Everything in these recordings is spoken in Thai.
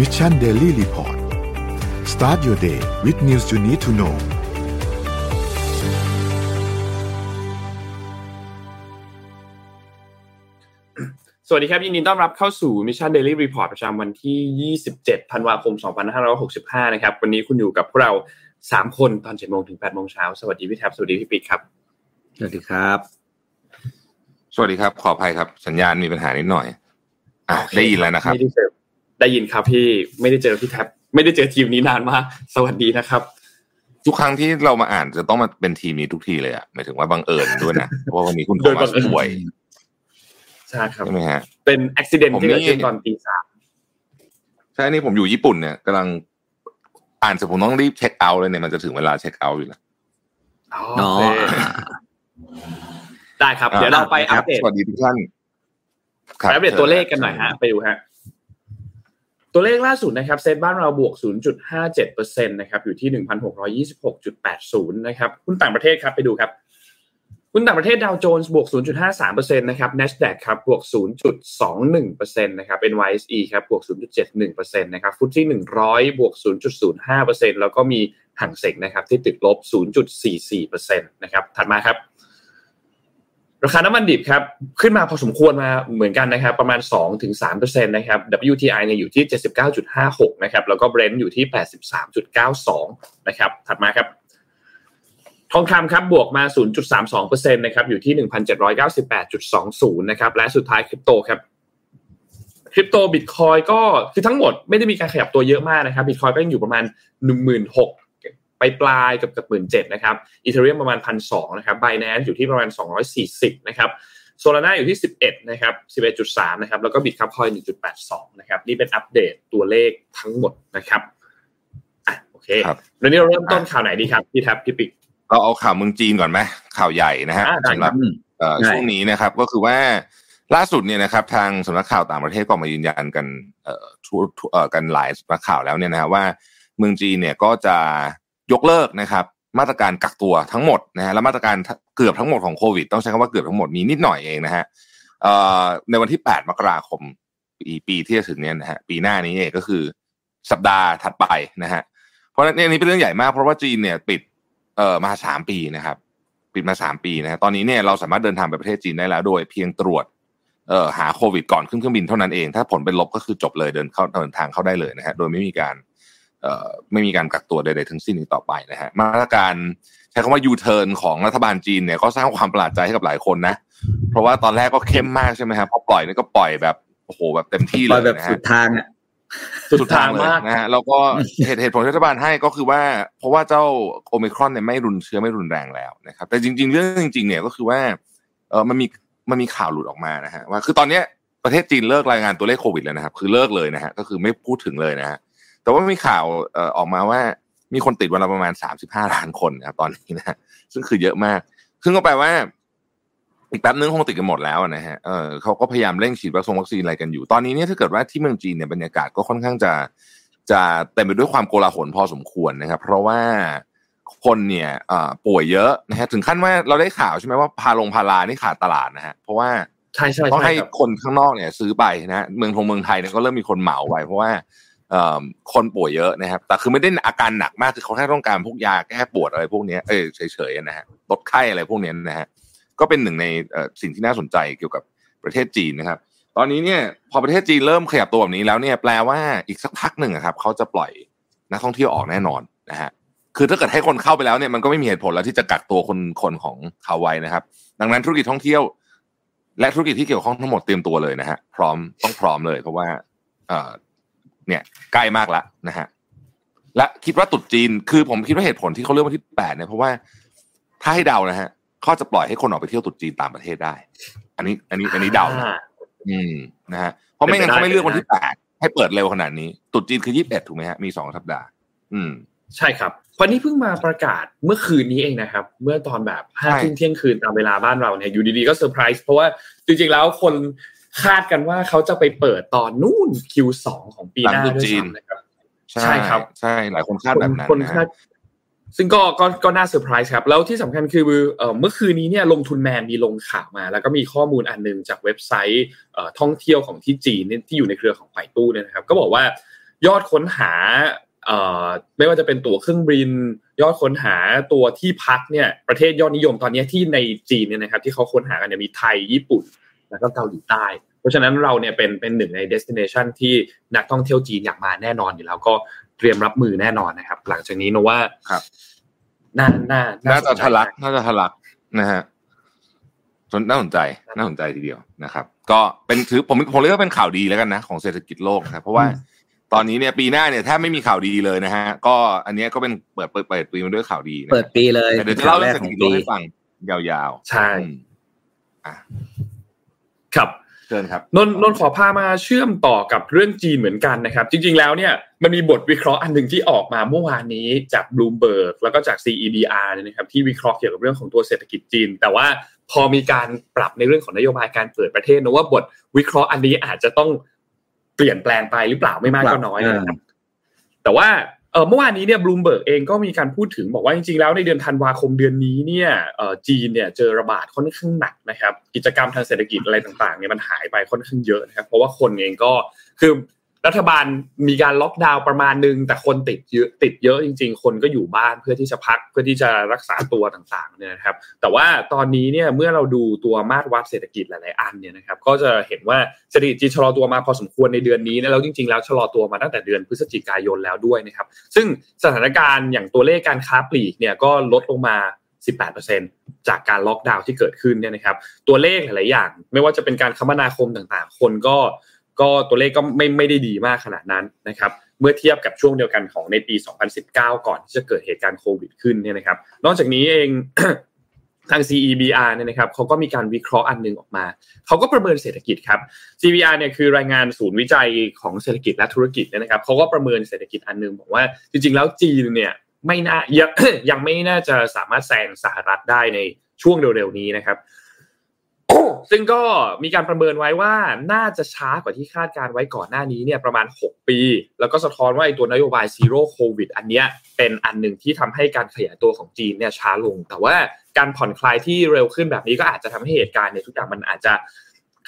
Mission Daily Report start your day with news you need to know สวัสดีครับ ยินดีต้อนรับเข้าสู่ Mission Daily Report ประจำวันที่ 27 ธันวาคม 2565 นะครับ วันนี้คุณอยู่กับพวกเรา 3 คนตอน7โมงถึง8โมงเช้า สวัสดีพี่แท็บ สวัสดีพี่ปิ๊กครับ สวัสดีครับ สวัสดีครับ ขออภัยครับ สัญญาณมีปัญหานิดหน่อย อะได้ยินแล้วนะครับ ไม่ได้เจอ ได้ยินครับพี่ไม่ได้เจอพี่แท็บไม่ได้เจอทีมนี้นานมากสวัสดีนะครับทุกครั้งที่เรามาอ่านจะต้องมาเป็นทีมนี้ทุกทีเลยอะหมายถึงว่าบังเอิญด้วยนะเพราะว่าวันนี้คุณโทโดยบัมัสงเอิญป่วยใช่ครับใช่ไหมฮะเป็นอุบิเหตุผมที่เกิดนี่ขึ้นตอนตีสามใช่นี่ผมอยู่ญี่ปุ่นเนี่ยกำลังอ่านเสร็จผมต้องรีบเช็คเอาท์เลยเนี่ยมันจะถึงเวลาเช็คเอาท์อยู่แล้วอ๋ออ๋อโอเคได้ครับ เดี๋ยวเราไปอัปเดตสวัสดีทุกท่านคไปอัปเดตตัวเลขกันหน่อยฮะ ไปดูฮะ ตัวเลขล่าสุดนะครับเซ็ตบ้านเราบวก 0.57%นะครับอยู่ที่ 1,626.80 นะครับหุ้นต่างประเทศครับไปดูครับหุ้นต่างประเทศดาวโจนส์บวก 0.53%นะครับ NASDAQ ครับบวก 0.21%นะครับ NYSE ครับบวก 0.71%นะครับฟุตซี่100 บวก 0.05%แล้วก็มีห่างเซ็งนะครับที่ติดลบ 0.44%นะครับถัดมาครับ ราคาน้ำมันดิบครับขึ้นมาพอสมควรมาเหมือนกันนะครับ ประมาณ 2-3%นะครับ WTI เนี่ยอยู่ที่ 79.56 นะครับ แล้วก็ Brent อยู่ที่ 83.92 นะครับ ถัดมาครับ ทองคำครับบวกมา 0.32%นะครับอยู่ที่ 1,798.20 นะครับ และสุดท้ายคริปโตครับคริปโตบิตคอยก็คือทั้งหมดไม่ได้มีการขยับตัวเยอะมากนะครับบิตคอยก็ยังอยู่ประมาณ 16,000 ไปปลายๆกับกับหมื่นเจ็ดนะครับอีเทเรียมประมาณพันสองนะครับไบแนนอยู่ที่ประมาณ 240นะครับโซลาร่าอยู่ที่ 11นะครับ11.3นะครับแล้วก็บิตคับคอย1.82นะครับนี่เป็นอัปเดตตัวเลขทั้งหมดนะครับอะโอเคครับวันนี้เราเริ่มต้นข่าวไหนดีครับพี่แท็บพี่ปิ๊กเราเอาข่าวเมืองจีนก่อนไหมข่าวใหญ่นะฮะอ่าได้สำหรับอืมเอ่อได้ช่วงนี้นะครับก็คือว่าล่าสุดเนี่ยนะครับทางสำนักข่าวต่างประเทศก็ออกมายืนยันกันเอ่อทั่วทั่วเอ่อกันหลายสำนักข่าวแล้วเนี่ยนะฮะว่าเมืองจีนเนี่ยก็จะ ยกเลิกนะครับ มาตรการกักตัวทั้งหมดนะฮะและมาตรการเกือบทั้งหมดของโควิด ต้องใช้คำว่าเกือบทั้งหมดมีนิดหน่อยเองนะฮะในวันที่ 8 มกราคมปีปีที่จะถึงเนี่ยนะฮะปีหน้านี้เองก็คือสัปดาห์ถัดไปนะฮะเพราะนี่อันนี้เป็นเรื่องใหญ่มากเพราะว่าจีนเนี่ยปิดเอ่อมาสามปีนะครับ ปิดมาสามปีนะฮะตอนนี้เนี่ยเราสามารถเดินทางไปประเทศจีนได้แล้ว โดยเพียงตรวจเอ่อหาโควิดก่อนขึ้นเครื่องบินเท่านั้นเอง ถ้าผลเป็นลบก็คือจบเลยเดินเข้าเดินทางเข้าได้เลยนะฮะโดยไม่มีการ ไม่มีการกักตัวใดๆทั้งสิ้นอีกต่อไปนะฮะมาตรการใช้คำว่ายูเทิร์นของรัฐบาลจีนเนี่ยก็สร้างความประหลาดใจให้กับหลายคนนะ เพราะว่าตอนแรกก็เข้มมากใช่ไหมครับพอปล่อยนี่ก็ปล่อยแบบโอ้โหแบบเต็มที่ปเลล่อยยแบบนะสุฮะดทางอะสุดทางเลยนะฮะแล้วก็เหตุเหตุผลที่รัฐบาลให้ก็คือว่า เพราะว่าเจ้าโอมิครอนเนี่ยไม่รุนเชื้อไม่รุนแรงแล้วนะครับ แต่จริง ๆ เรื่องจริง ๆ เนี่ยก็คือว่าเออมันมีมันมีข่าวหลุดออกมานะฮะว่าคือตอนเนี้ยประเทศจีนเลิกรายงานตัวเลขโควิดแล้วนะครับ คือเลิกเลยนะฮะก็คือไม่พูดถึงเลยนะฮะ แต่ว่ามีข่าวเอ่อออกมาว่ามีคนติดวันละประมาณสามสิบห้าล้านคนนะครับตอนนี้นะฮะซึ่งคือเยอะมาก ซึ่งก็แปลว่า อีกแป๊บนึงคงติดกันหมดแล้วนะฮะเออเขาก็พยายามเร่งฉีดวัคซีนวัคซีนอะไรกันอยู่ ตอนนี้เนี่ยถ้าเกิดว่าที่เมืองจีนเนี่ยบรรยากาศก็ค่อนข้างจะจะเต็มไปด้วยความโกลาหลพอสมควรนะครับ เพราะว่าคนเนี่ยเอ่อป่วยเยอะนะฮะถึงขั้นว่าเราได้ข่าวใช่ไหมว่าพาลงพารานี่ขาดตลาดนะฮะเพราะว่าใช่ใช่ต้องใช่ให้ครับคนข้างนอกเนี่ย ซื้อไปนะฮะเมืองทงเมืองไทยเนี่ยก็เริ่มมีคนเหมาไปเพราะว่าเอ่อ คนป่วยเยอะนะครับ แต่คือไม่ได้อาการหนักมากคือเขาแค่ต้องการพวกยาแก้ปวดอะไรพวกนี้เออเฉยๆนะฮะลดไข้อะไรพวกนี้นะฮะก็เป็นหนึ่งในสิ่งที่น่าสนใจเกี่ยวกับประเทศจีนนะครับ ตอนนี้เนี่ยพอประเทศจีนเริ่มขยับตัวแบบนี้แล้วเนี่ยแปลว่าอีกสักพักหนึ่งครับเขาจะปล่อยนักท่องเที่ยวออกแน่นอนนะฮะคือถ้าเกิดให้คนเข้าไปแล้วเนี่ยมันก็ไม่มีเหตุผลแล้วที่จะกักตัวคนคนของเขาไว้นะครับ ดังนั้นธุรกิจท่องเที่ยว และธุรกิจที่เกี่ยวข้องทั้งหมดเตรียมตัวเลยนะฮะพร้อมต้องพร้อมเลยเพราะว่า เอ่อเนี่ยใกล้มากแล้วนะฮะและคิดว่าตรุษจีนคือผมคิดว่าเหตุผลที่เขาเลือกวันที่แปดเนี่ยเพราะว่าถ้าให้เดานะฮะเขาจะปล่อยให้คนออกไปเที่ยวตรุษจีนต่างประเทศได้ อันนี้ อันนี้ อันนี้เดานะอ่อืมนะฮะเพราะไม่งั้นเป็นไปได้เขาไม่เลือกวันเป็นไปที่แปดให้เปิดเร็วขนาดนี้ตรุษจีนคือยี่สิบเอ็ดถูกไหมฮะมีสองสัปดาห์ อืม ใช่ครับวันนี้เพิ่งมาประกาศเมื่อคืนนี้เองนะครับ เมื่อตอนแบบห้าใช่ทุ่มเที่ยงคืนตามเวลาบ้านเราเนี่ยอยู่ดีๆก็เซอร์ไพรส์เพราะว่าจริงๆแล้วคน คาดกันว่าเขาจะไปเปิดตอนนู่น Q2 ของปีหน้าหลังตรุษด้วยจีนซ้ำนะครับใช่ใช่ครับ ใช่หลายคนคาดแบบนั้นคนนะคาฮะดซึ่งก็ก็ก็น่าเซอร์ไพรส์ครับ แล้วที่สำคัญคือเอ่อเมื่อคืนนี้เนี่ยลงทุนแมนมีลงข่าวมา แล้วก็มีข้อมูลอันหนึงจากเว็บไซต์เอ่อท่องเที่ยวของที่จีนเนี่ยที่อยู่ในเครือของไปตู้เนี่ยนะครับ ก็บอกว่ายอดค้นหาเอ่อไม่ว่าจะเป็นตั๋วเครื่องบิน ยอดค้นหาตัวที่พักเนี่ยประเทศยอดนิยมตอนนี้ที่ในจีนเนี่ยนะครับ ที่เขาค้นหากันเนี่ยมีไทยญี่ปุ่น แล้วก็เกาหลีใต้ เพราะฉะนั้นเราเนี่ยเป็นเป็นหนึ่งใน destination ที่นักท่องเที่ยวจีนอยากมาแน่นอนอยู่แล้วก็เตรียมรับมือแน่นอนนะครับ หลังจากนี้นะว่าครับน่าน่าน่าจะสใจทะลักมน่าจะทะลักนะฮะจนน่าสนใจน่าสนใจทีเดียวนะครับ ก็เป็นถือผมผมเรียกว่าเป็นข่าวดีแล้วกันนะ ของเศรษฐกิจโลกนะครับเพราะว่าตอนนี้เนี่ยปีหน้าเนี่ยแทบไม่มีข่าวดีเลยนะฮะ ก็อันเนี้ยก็เป็นเปิดเปิดเปิดปีมาด้วยข่าวดีนะเปิดปีเลยแต่เดี๋ยวจะเล่าเรื่องแรเศรกษฐของกิจโลปีกให้ฟังยาวใช่ๆอืมอะ ครับเชิญครับนนนนขอพามาเชื่อมต่อกับเรื่องจีนเหมือนกันนะครับ จริง ๆ แล้วเนี่ยมันมีบทวิเคราะห์อันหนึ่งที่ออกมาเมื่อวานนี้จาก Bloomberg แล้วก็จาก CEBR เนี่ยนะครับที่วิเคราะห์เกี่ยวกับเรื่องของตัวเศรษฐกิจจีน แต่ว่าพอมีการปรับในเรื่องของนโยบายการเปิดประเทศนะว่าบทวิเคราะห์อันนี้อาจจะต้องเปลี่ยนแปลงไปหรือเปล่าไม่มากก็น้อยนะครับแต่ว่า เออเมื่อวานนี้เนี่ยบลูมเบิร์กเองก็มีการพูดถึงบอกว่าจริงๆแล้วในเดือนธันวาคมเดือนนี้เนี่ยเออจีนเนี่ยเจอระบาดค่อนข้างหนักนะครับ กิจกรรมทางเศรษฐกิจอะไรต่างๆเนี่ยมันหายไปค่อนข้างเยอะนะครับ เพราะว่าคนเองก็คือ รัฐบาลมีการล็อกดาวน์ประมาณหนึ่งแต่คนติดเยอะติดเยอะจริง ๆ คนก็อยู่บ้านเพื่อที่จะพักเพื่อที่จะรักษาตัวต่างๆเนี่ยนะครับ แต่ว่าตอนนี้เนี่ยเมื่อเราดูตัวมาตรวัดเศรษฐกิจหลายๆอันเนี่ยนะครับ ก็จะเห็นว่าเศรษฐกิจชะลอตัวมาพอสมควรในเดือนนี้นะแล้วจริง ๆ แล้วชะลอตัวมาตั้งแต่เดือนพฤศจิกายนแล้วด้วยนะครับ ซึ่งสถานการณ์อย่างตัวเลขการค้าปลีกเนี่ยก็ลดลงมา18%จากการล็อกดาวน์ที่เกิดขึ้นเนี่ยนะครับ ตัวเลขหลาย ๆ อย่าง ไม่ว่าจะเป็นการคมนาคมต่าง ๆ คนก็ ก็ตัวเลขก็ไม่ไม่ได้ดีมากขนาดนั้นนะครับเมื่อเทียบกับช่วงเดียวกันของในปี 2019 ก่อนที่จะเกิดเหตุการณ์โควิดขึ้นเนี่ยนะครับ นอกจากนี้เองทาง CEBR เนี่ยนะครับเขาก็มีการวิเคราะห์อันหนึงออกมา เขาก็ประเมินเศรษฐกิจครับ CBR เนี่ยคือรายงานศูนย์วิจัยของเศรษฐกิจและธุรกิจเนี่ยนะครับเขาก็ประเมินเศรษฐกิจอันหนึงบอกว่าจริงๆ แล้วจีนเนี่ยไม่น่ายังยังไม่น่าจะสามารถแซงสหรัฐได้ในช่วงเร็วๆนี้นะครับ ซึ่งก็มีการประเมินไว้ว่าน่าจะช้ากว่าที่คาดการไว้ก่อนหน้านี้เนี่ยประมาณ 6 ปี แล้วก็สะท้อนว่าไอ้ตัวนโยบายซีโร่โควิดอันเนี้ยเป็นอันหนึ่งที่ทำให้การขยายตัวของจีนเนี่ยช้าลง แต่ว่าการผ่อนคลายที่เร็วขึ้นแบบนี้ก็อาจจะทำให้เหตุการณ์เนี่ยทุกอย่างมันอาจจะ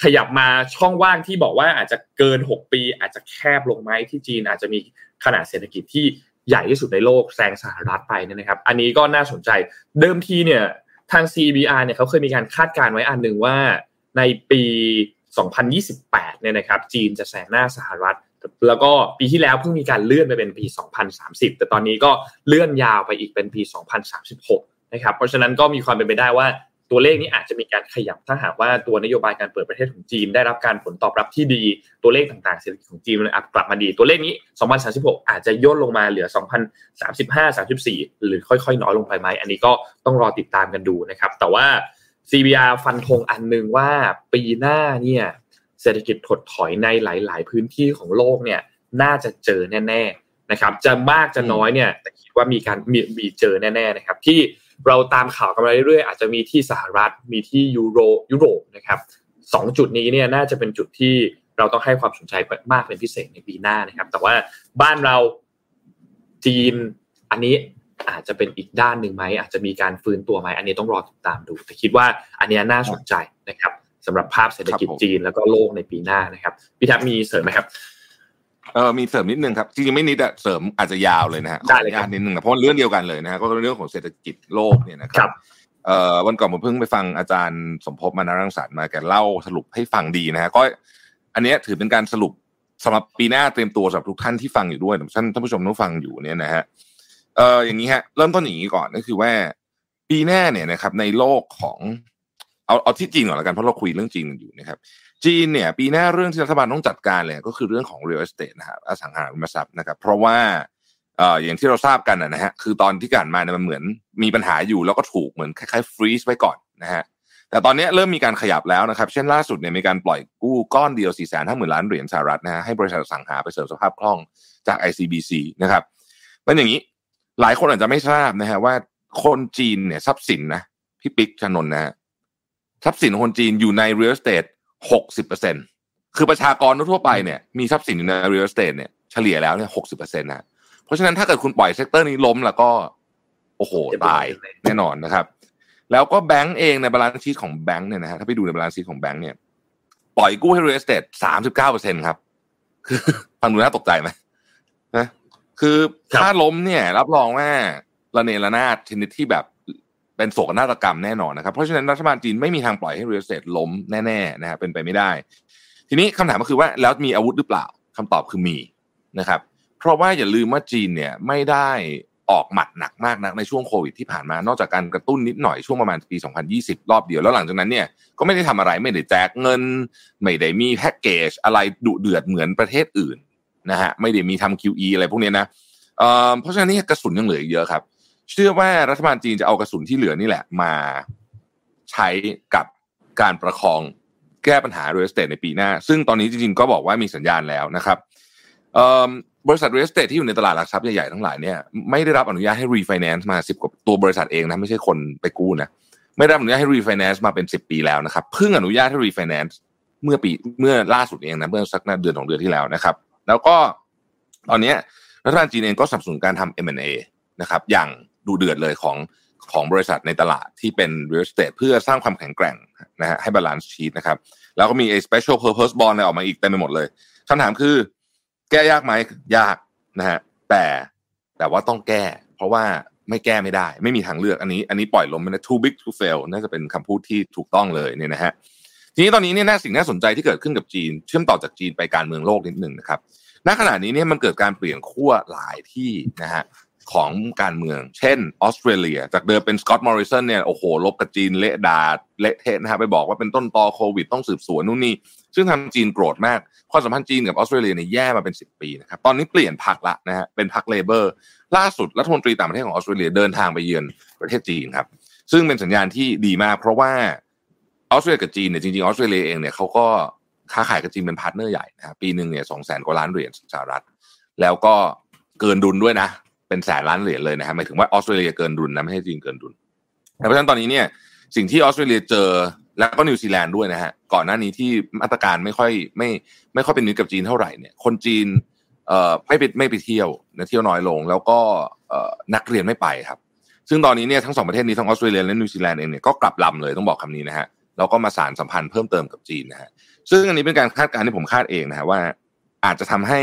ขยับมาช่องว่างที่บอกว่าอาจจะเกิน 6 ปี อาจจะแคบลงไหมที่จีนอาจจะมีขนาดเศรษฐกิจที่ใหญ่ที่สุดในโลกแซงสหรัฐไปเนี่ยนะครับ อันนี้ก็น่าสนใจเดิมทีเนี่ย ทาง CBR เนี่ยเขาเคยมีการคาดการณ์ไว้อันหนึ่งว่าในปี 2028 เนี่ยนะครับ จีนจะแซงหน้าสหรัฐ แล้วก็ปีที่แล้วเพิ่งมีการเลื่อนไปเป็นปี 2030 แต่ตอนนี้ก็เลื่อนยาวไปอีกเป็นปี 2036 นะครับ เพราะฉะนั้นก็มีความเป็นไปได้ว่า ตัวเลขนี้อาจจะมีการขยับถ้าหากว่าตัวนโยบายการเปิดประเทศของจีน ได้รับการผลตอบรับที่ดี ตัวเลขต่างๆเศรษฐกิจของจีนมันอาจกลับมาดี ตัวเลขนี้ 2036 อาจจะย่นลงมาเหลือ 2035 34 หรือค่อยๆ น้อยลงไปไหม อันนี้ก็ต้องรอติดตามกันดูนะครับ แต่ว่า CBR ฟันธงอันหนึ่งว่าปีหน้าเนี่ยเศรษฐกิจถดถอยในหลาย ๆ พื้นที่ของโลกเนี่ยน่าจะเจอแน่ ๆนะครับ จะมากจะน้อยเนี่ยแต่คิดว่ามีการมีมีเจอแน่ ๆ นะครับ ที่ เราตามข่าวกันมาเรื่อยๆอาจจะมีที่สหรัฐมีที่ยูโรยุโรปนะครับสองจุดนี้เนี่ยน่าจะเป็นจุดที่เราต้องให้ความสนใจมากเป็นพิเศษในปีหน้านะครับ แต่ว่าบ้านเราจีนอันนี้อาจจะเป็นอีกด้านหนึ่งไหมอาจจะมีการฟื้นตัวไหมอันนี้ต้องรอติดตามดู แต่คิดว่าอันนี้น่าสนใจนะครับสำหรับภาพเศรษฐกิจจีนแล้วก็โลกในปีหน้านะครับพี่ทับมีเสริมไหมครับ เออมีเสริมนิดนึงครับจริงๆไม่นิดอะเสริมอาจจะยาวเลยนะฮะขอได้อเลยนุครัญาบตนิดนึงนะเพราะมันเรื่องเดียวกันเลยนะฮะก็เป็นเรื่องของเศรษฐกิจโลกเนี่ยนะคครัรับเอ่อวันก่อนผมเพิ่งไปฟังอาจารย์สมภพมานารังสรรค์มาแกเล่าสรุปให้ฟังดีนะฮะก็อันเนี้ยถือเป็นการสรุปสำหรับปีหน้าเตรียมตัวสำหรับทุกท่านที่ฟังอยู่ด้วยท่านท่านผู้ชมที่ฟังอยู่เนี่ยนะฮะเอ่ออย่างนี้ฮะเริ่มต้นอย่างนี้ก่อนก็คือว่า ปีหน้าเนี่ยนะครับในโลกของเอาเอาที่จีนก่อนแล้วกันเพราะเราคุยเรื่องจีนกันอยู่นะครับ จีนเนี่ยปีหน้าเรื่องที่รัฐบาลต้องจัดการเลยก็คือเรื่องของ real estate นะครับอสังหาริมทรัพย์นะครับ เพราะว่าเอ่ออย่างที่เราทราบกันนะฮะคือตอนที่ผ่านมาเนี่ยมันเหมือนมีปัญหาอยู่แล้วก็ถูกเหมือนคล้ายๆฟรีซไว้ก่อนนะฮะแต่ตอนนี้เริ่มมีการขยับแล้วนะครับ เช่นล่าสุดเนี่ยมีการปล่อยกู้ก้อนเดียว 4 5 0 0 0 0 ล้านเหรียญสหรัฐนะฮะให้บริษัทสังหาไปเสริมสภาพคล่องจาก ICBC นะครับมันอย่างนี้หลายคนอาจจะไม่ทราบนะฮะว่าคนจีนเนี่ยทรัพย์สินนะพี่ปิ๊กชนนนะฮะทรัพย์สินคนจีนอยู่ใน real estate หกสิบเปอร์เซ็นคือประชากรทั่วไปเนี่ยมีทรัพย์สินอยู่ใน real estate เนี่ยเฉลี่ยแล้วเนี่ยหกสิบเปอร์เซ็นต์นะเพราะฉะนั้นถ้าเกิดคุณปล่อย sector นี้ล้มแล้วก็ โอ้โหตายแน่นอนนะครับ แล้วก็แบงก์เองใน balance sheet ของแบงก์เนี่ยนะฮะถ้าไปดูใน balance sheet ของแบงก์เนี่ยปล่อยกู้ให้ real estate สามสิบเก้าเปอร์เซ็นครับ คือฟังดูน่าตกใจไหมนะคือถ้าล้มเนี่ย รับรองว่าระเนระนาดชนิดที่แบบ เป็นโศกนาฏกรรมแน่นอนนะครับ เพราะฉะนั้นรัฐบาลจีนไม่มีทางปล่อยให้ real estate ล้มแน่ๆนะฮะเป็นไปไม่ได้ ทีนี้คำถามก็คือว่าแล้วมีอาวุธหรือเปล่าคำตอบคือมีนะครับ เพราะว่าอย่าลืมว่าจีนเนี่ยไม่ได้ออกหมัดหนักมากนักในช่วงโควิดที่ผ่านมา นอกจากการกระตุ้นนิดหน่อยช่วงประมาณปี 2020 รอบเดียว แล้วหลังจากนั้นเนี่ยก็ไม่ได้ทำอะไรไม่ได้แจกเงิน ไม่ได้มีแพ็กเกจอะไรดุเดือดเหมือนประเทศอื่นนะฮะไม่ได้มีทำ QE อะไรพวกนี้นะเเพราะฉะนั้นนี่กระสุนยังเหลืออีกเยอะครับ เชื่อว่ารัฐบาลจีนจะเอากระสุนที่เหลือนี่แหละมาใช้กับการประคองแก้ปัญหา real estate ในปีหน้า ซึ่งตอนนี้จริงๆก็บอกว่ามีสัญญาณแล้วนะครับบริษัท real estate ที่อยู่ในตลาดหลักทรัพย์ใหญ่ๆทั้งหลายเนี่ยไม่ได้รับอนุญาตให้ refinance มาสิบกว่าตัวบริษัทเองนะไม่ใช่คนไปกู้นะไม่ได้รับอนุญาตให้ refinance มาเป็นสิบปีแล้วนะครับเพิ่งอนุญาตให้ refinance เมื่อปีเมื่อล่าสุดเองนะเมื่อสักเดือนของเดือนที่แล้วนะครับ แล้วก็ตอนนี้รัฐบาลจีนเองก็สนับสนุนการทำ M&A นะครับอย่าง ดูเดือดเลยของของบริษัทในตลาดที่เป็น real estate เพื่อสร้างความแข็งแกร่งนะฮะให้ balance sheet นะครับ แล้วก็มี a special purpose bond อออกมาอีกเต็มไปหมดเลยคำถามคือ แก้ยากไหมยากนะฮะแต่แต่ว่าต้องแก้ เพราะว่าไม่แก้ไม่ได้ ไม่มีทางเลือกอันนี้ อันนี้ปล่อยลมไม่ได้ too big to fail น่าจะเป็นคำพูดที่ถูกต้องเลยเนี่ยนะฮะทีนี้ตอนนี้เนี่ยน่าสิ่งน่าสนใจที่เกิดขึ้นกับจีน เชื่อมต่อจากจีนไปการเมืองโลกนิดหนึ่งนะครับณขณะนี้เนี่ยมันเกิดการเปลี่ยนขั้วหลายที่นะฮะ ของการเมือง เช่นออสเตรเลีย จากเดิมเป็นสกอตต์มอริสันเนี่ยโอ้โหลบกับจีนเละดาเละเทะนะฮะไปบอกว่าเป็นต้นตอโควิดต้องสืบสวนนู่นนี่ซึ่งทางจีนโกรธมากความสัมพันธ์จีนกับออสเตรเลียเนี่ยแย่มาเป็นสิบปีนะครับตอนนี้เปลี่ยนพรรคละนะฮะเป็นพรรค Labor ล่าสุดรัฐมนตรีต่างประเทศของออสเตรเลียเดินทางไปเยือนประเทศจีนครับ ซึ่งเป็นสัญญาณที่ดีมาก เพราะว่าออสเตรเลียกับจีนเนี่ยจริงๆออสเตรเลียเองเนี่ยเขาก็ค้าขายกับจีนเป็น partner ใหญ่นะครับปีหนึ่งเนี่ยสองแสนกว่าล้านเหรียญสหรัฐ แล้วก็เกินดุลด้วยนะ เป็นแสนล้านเหรียญเลยนะฮะหมายถึงว่าออสเตรเลียเกินดุลนะไม่ใช่จีนเกินดุลเพราะฉะนั้นตอนนี้เนี่ยสิ่งที่ออสเตรเลียเจอแล้วก็นิวซีแลนด์ด้วยนะฮะก่อนหน้านี้ที่มาตรการไม่ค่อยไม่ไม่ค่อยเป็นมิตรกับจีนเท่าไหร่เนี่ยคนจีนเอ่อไม่ไปไม่ไปเที่ยวนะเที่ยวน้อยลง แล้วก็เอ่อนักเรียนไม่ไปครับ ซึ่งตอนนี้เนี่ยทั้งสองประเทศนี้ทั้งออสเตรเลียและนิวซีแลนด์เองเนี่ยก็กลับลำเลยต้องบอกคำนี้นะฮะแล้วก็มาสารสัมพันธ์เพิ่มเติมกับจีนนะฮะซึ่งอันนี้เป็นการคาดการณ์ที่ผมคาดเองนะฮะว่า อาจจะทำให้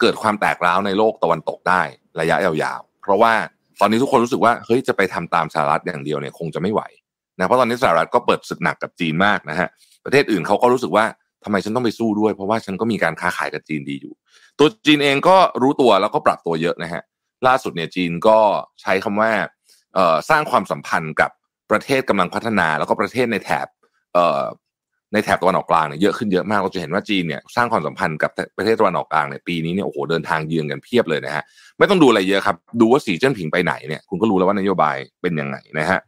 เกิดความแตกร้าวในโลกตะวันตกได้ ระยะยาวๆ เพราะว่าตอนนี้ทุกคนรู้สึกว่าเฮ้ยจะไปทำตามสหรัฐอย่างเดียวเนี่ยคงจะไม่ไหวนะเพราะตอนนี้สหรัฐก็เปิดศึกหนักกับจีนมากนะฮะประเทศอื่นเขาก็รู้สึกว่าทำไมฉันต้องไปสู้ด้วย เพราะว่าฉันก็มีการค้าขายกับจีนดีอยู่ ตัวจีนเองก็รู้ตัวแล้วก็ปรับตัวเยอะนะฮะล่าสุดเนี่ยจีนก็ใช้คำว่าสร้างความสัมพันธ์กับประเทศกำลังพัฒนา แล้วก็ประเทศในแถบ ในแถบตะวันออกกลางเนี่ยเยอะขึ้นเยอะมากเราจะเห็นว่าจีนเนี่ยสร้างความสัมพันธ์กับประเทศตะวันออกกลางเนี่ยปีนี้เนี่ยโอ้โหเดินทางเยือนกันเพียบเลยนะฮะไม่ต้องดูอะไรเยอะครับ ดูว่าสีเจิ้นผิงไปไหนเนี่ยคุณก็รู้แล้วว่านโยบายเป็นยังไงนะฮะ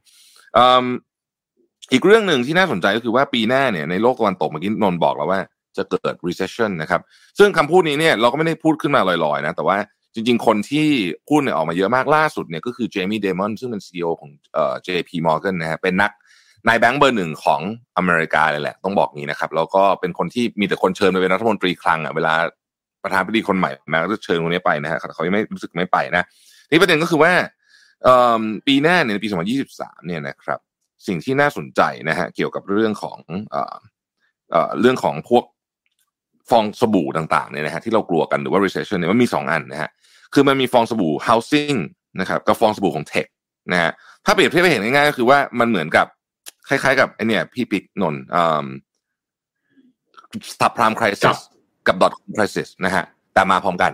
อีกเรื่องหนึ่งที่น่าสนใจก็คือว่าปีหน้าเนี่ยในโลกตะวันตกเมื่อกี้นนบอกแล้วว่าจะเกิด recession นะครับ ซึ่งคำพูดนี้เนี่ยเราก็ไม่ได้พูดขึ้นมาลอยๆนะแต่ว่าจริงๆ คนที่พูดเนี่ยออกมาเยอะมากล่าสุดเนี่ยก็คือเจมี่เดมอนซึ่งเป็น CEO ของเอ่อ JP Morgan นะฮะเป็นนัก นายแบงค์เบอร์หนึ่งของอเมริกาเลยแหละ ต้องบอกงี้นะครับ แล้วก็เป็นคนที่มีแต่คนเชิญไปเป็นรัฐมนตรีคลังอะเวลาประธานาธิบดีคนใหม่มาก็จะเชิญคนนี้ไปนะฮะเขายังไม่รู้สึกไม่ไปนะนี่ประเด็นก็คือว่าปีหน้าเนี่ยปี 2023 เนี่ยนะครับ สิ่งที่น่าสนใจนะฮะเกี่ยวกับเรื่องของเออเออเรื่องของพวกฟองสบู่ต่างๆเนี่ยนะฮะที่เรากลัวกันหรือว่า recession เนี่ยมันมีสองอันนะฮะคือมันมีฟองสบู่ housing นะครับกับฟองสบู่ของ tech นะฮะถ้าเปรียบเทียบไปเห็นง่ายๆก็คือว่ามันเหมือนกับ คล้ายๆ กับไอเนี่ย พี่ปิ๊กนนอ่าสับพรามคริสกับดอทคริสนะฮะแต่มาพร้อมกัน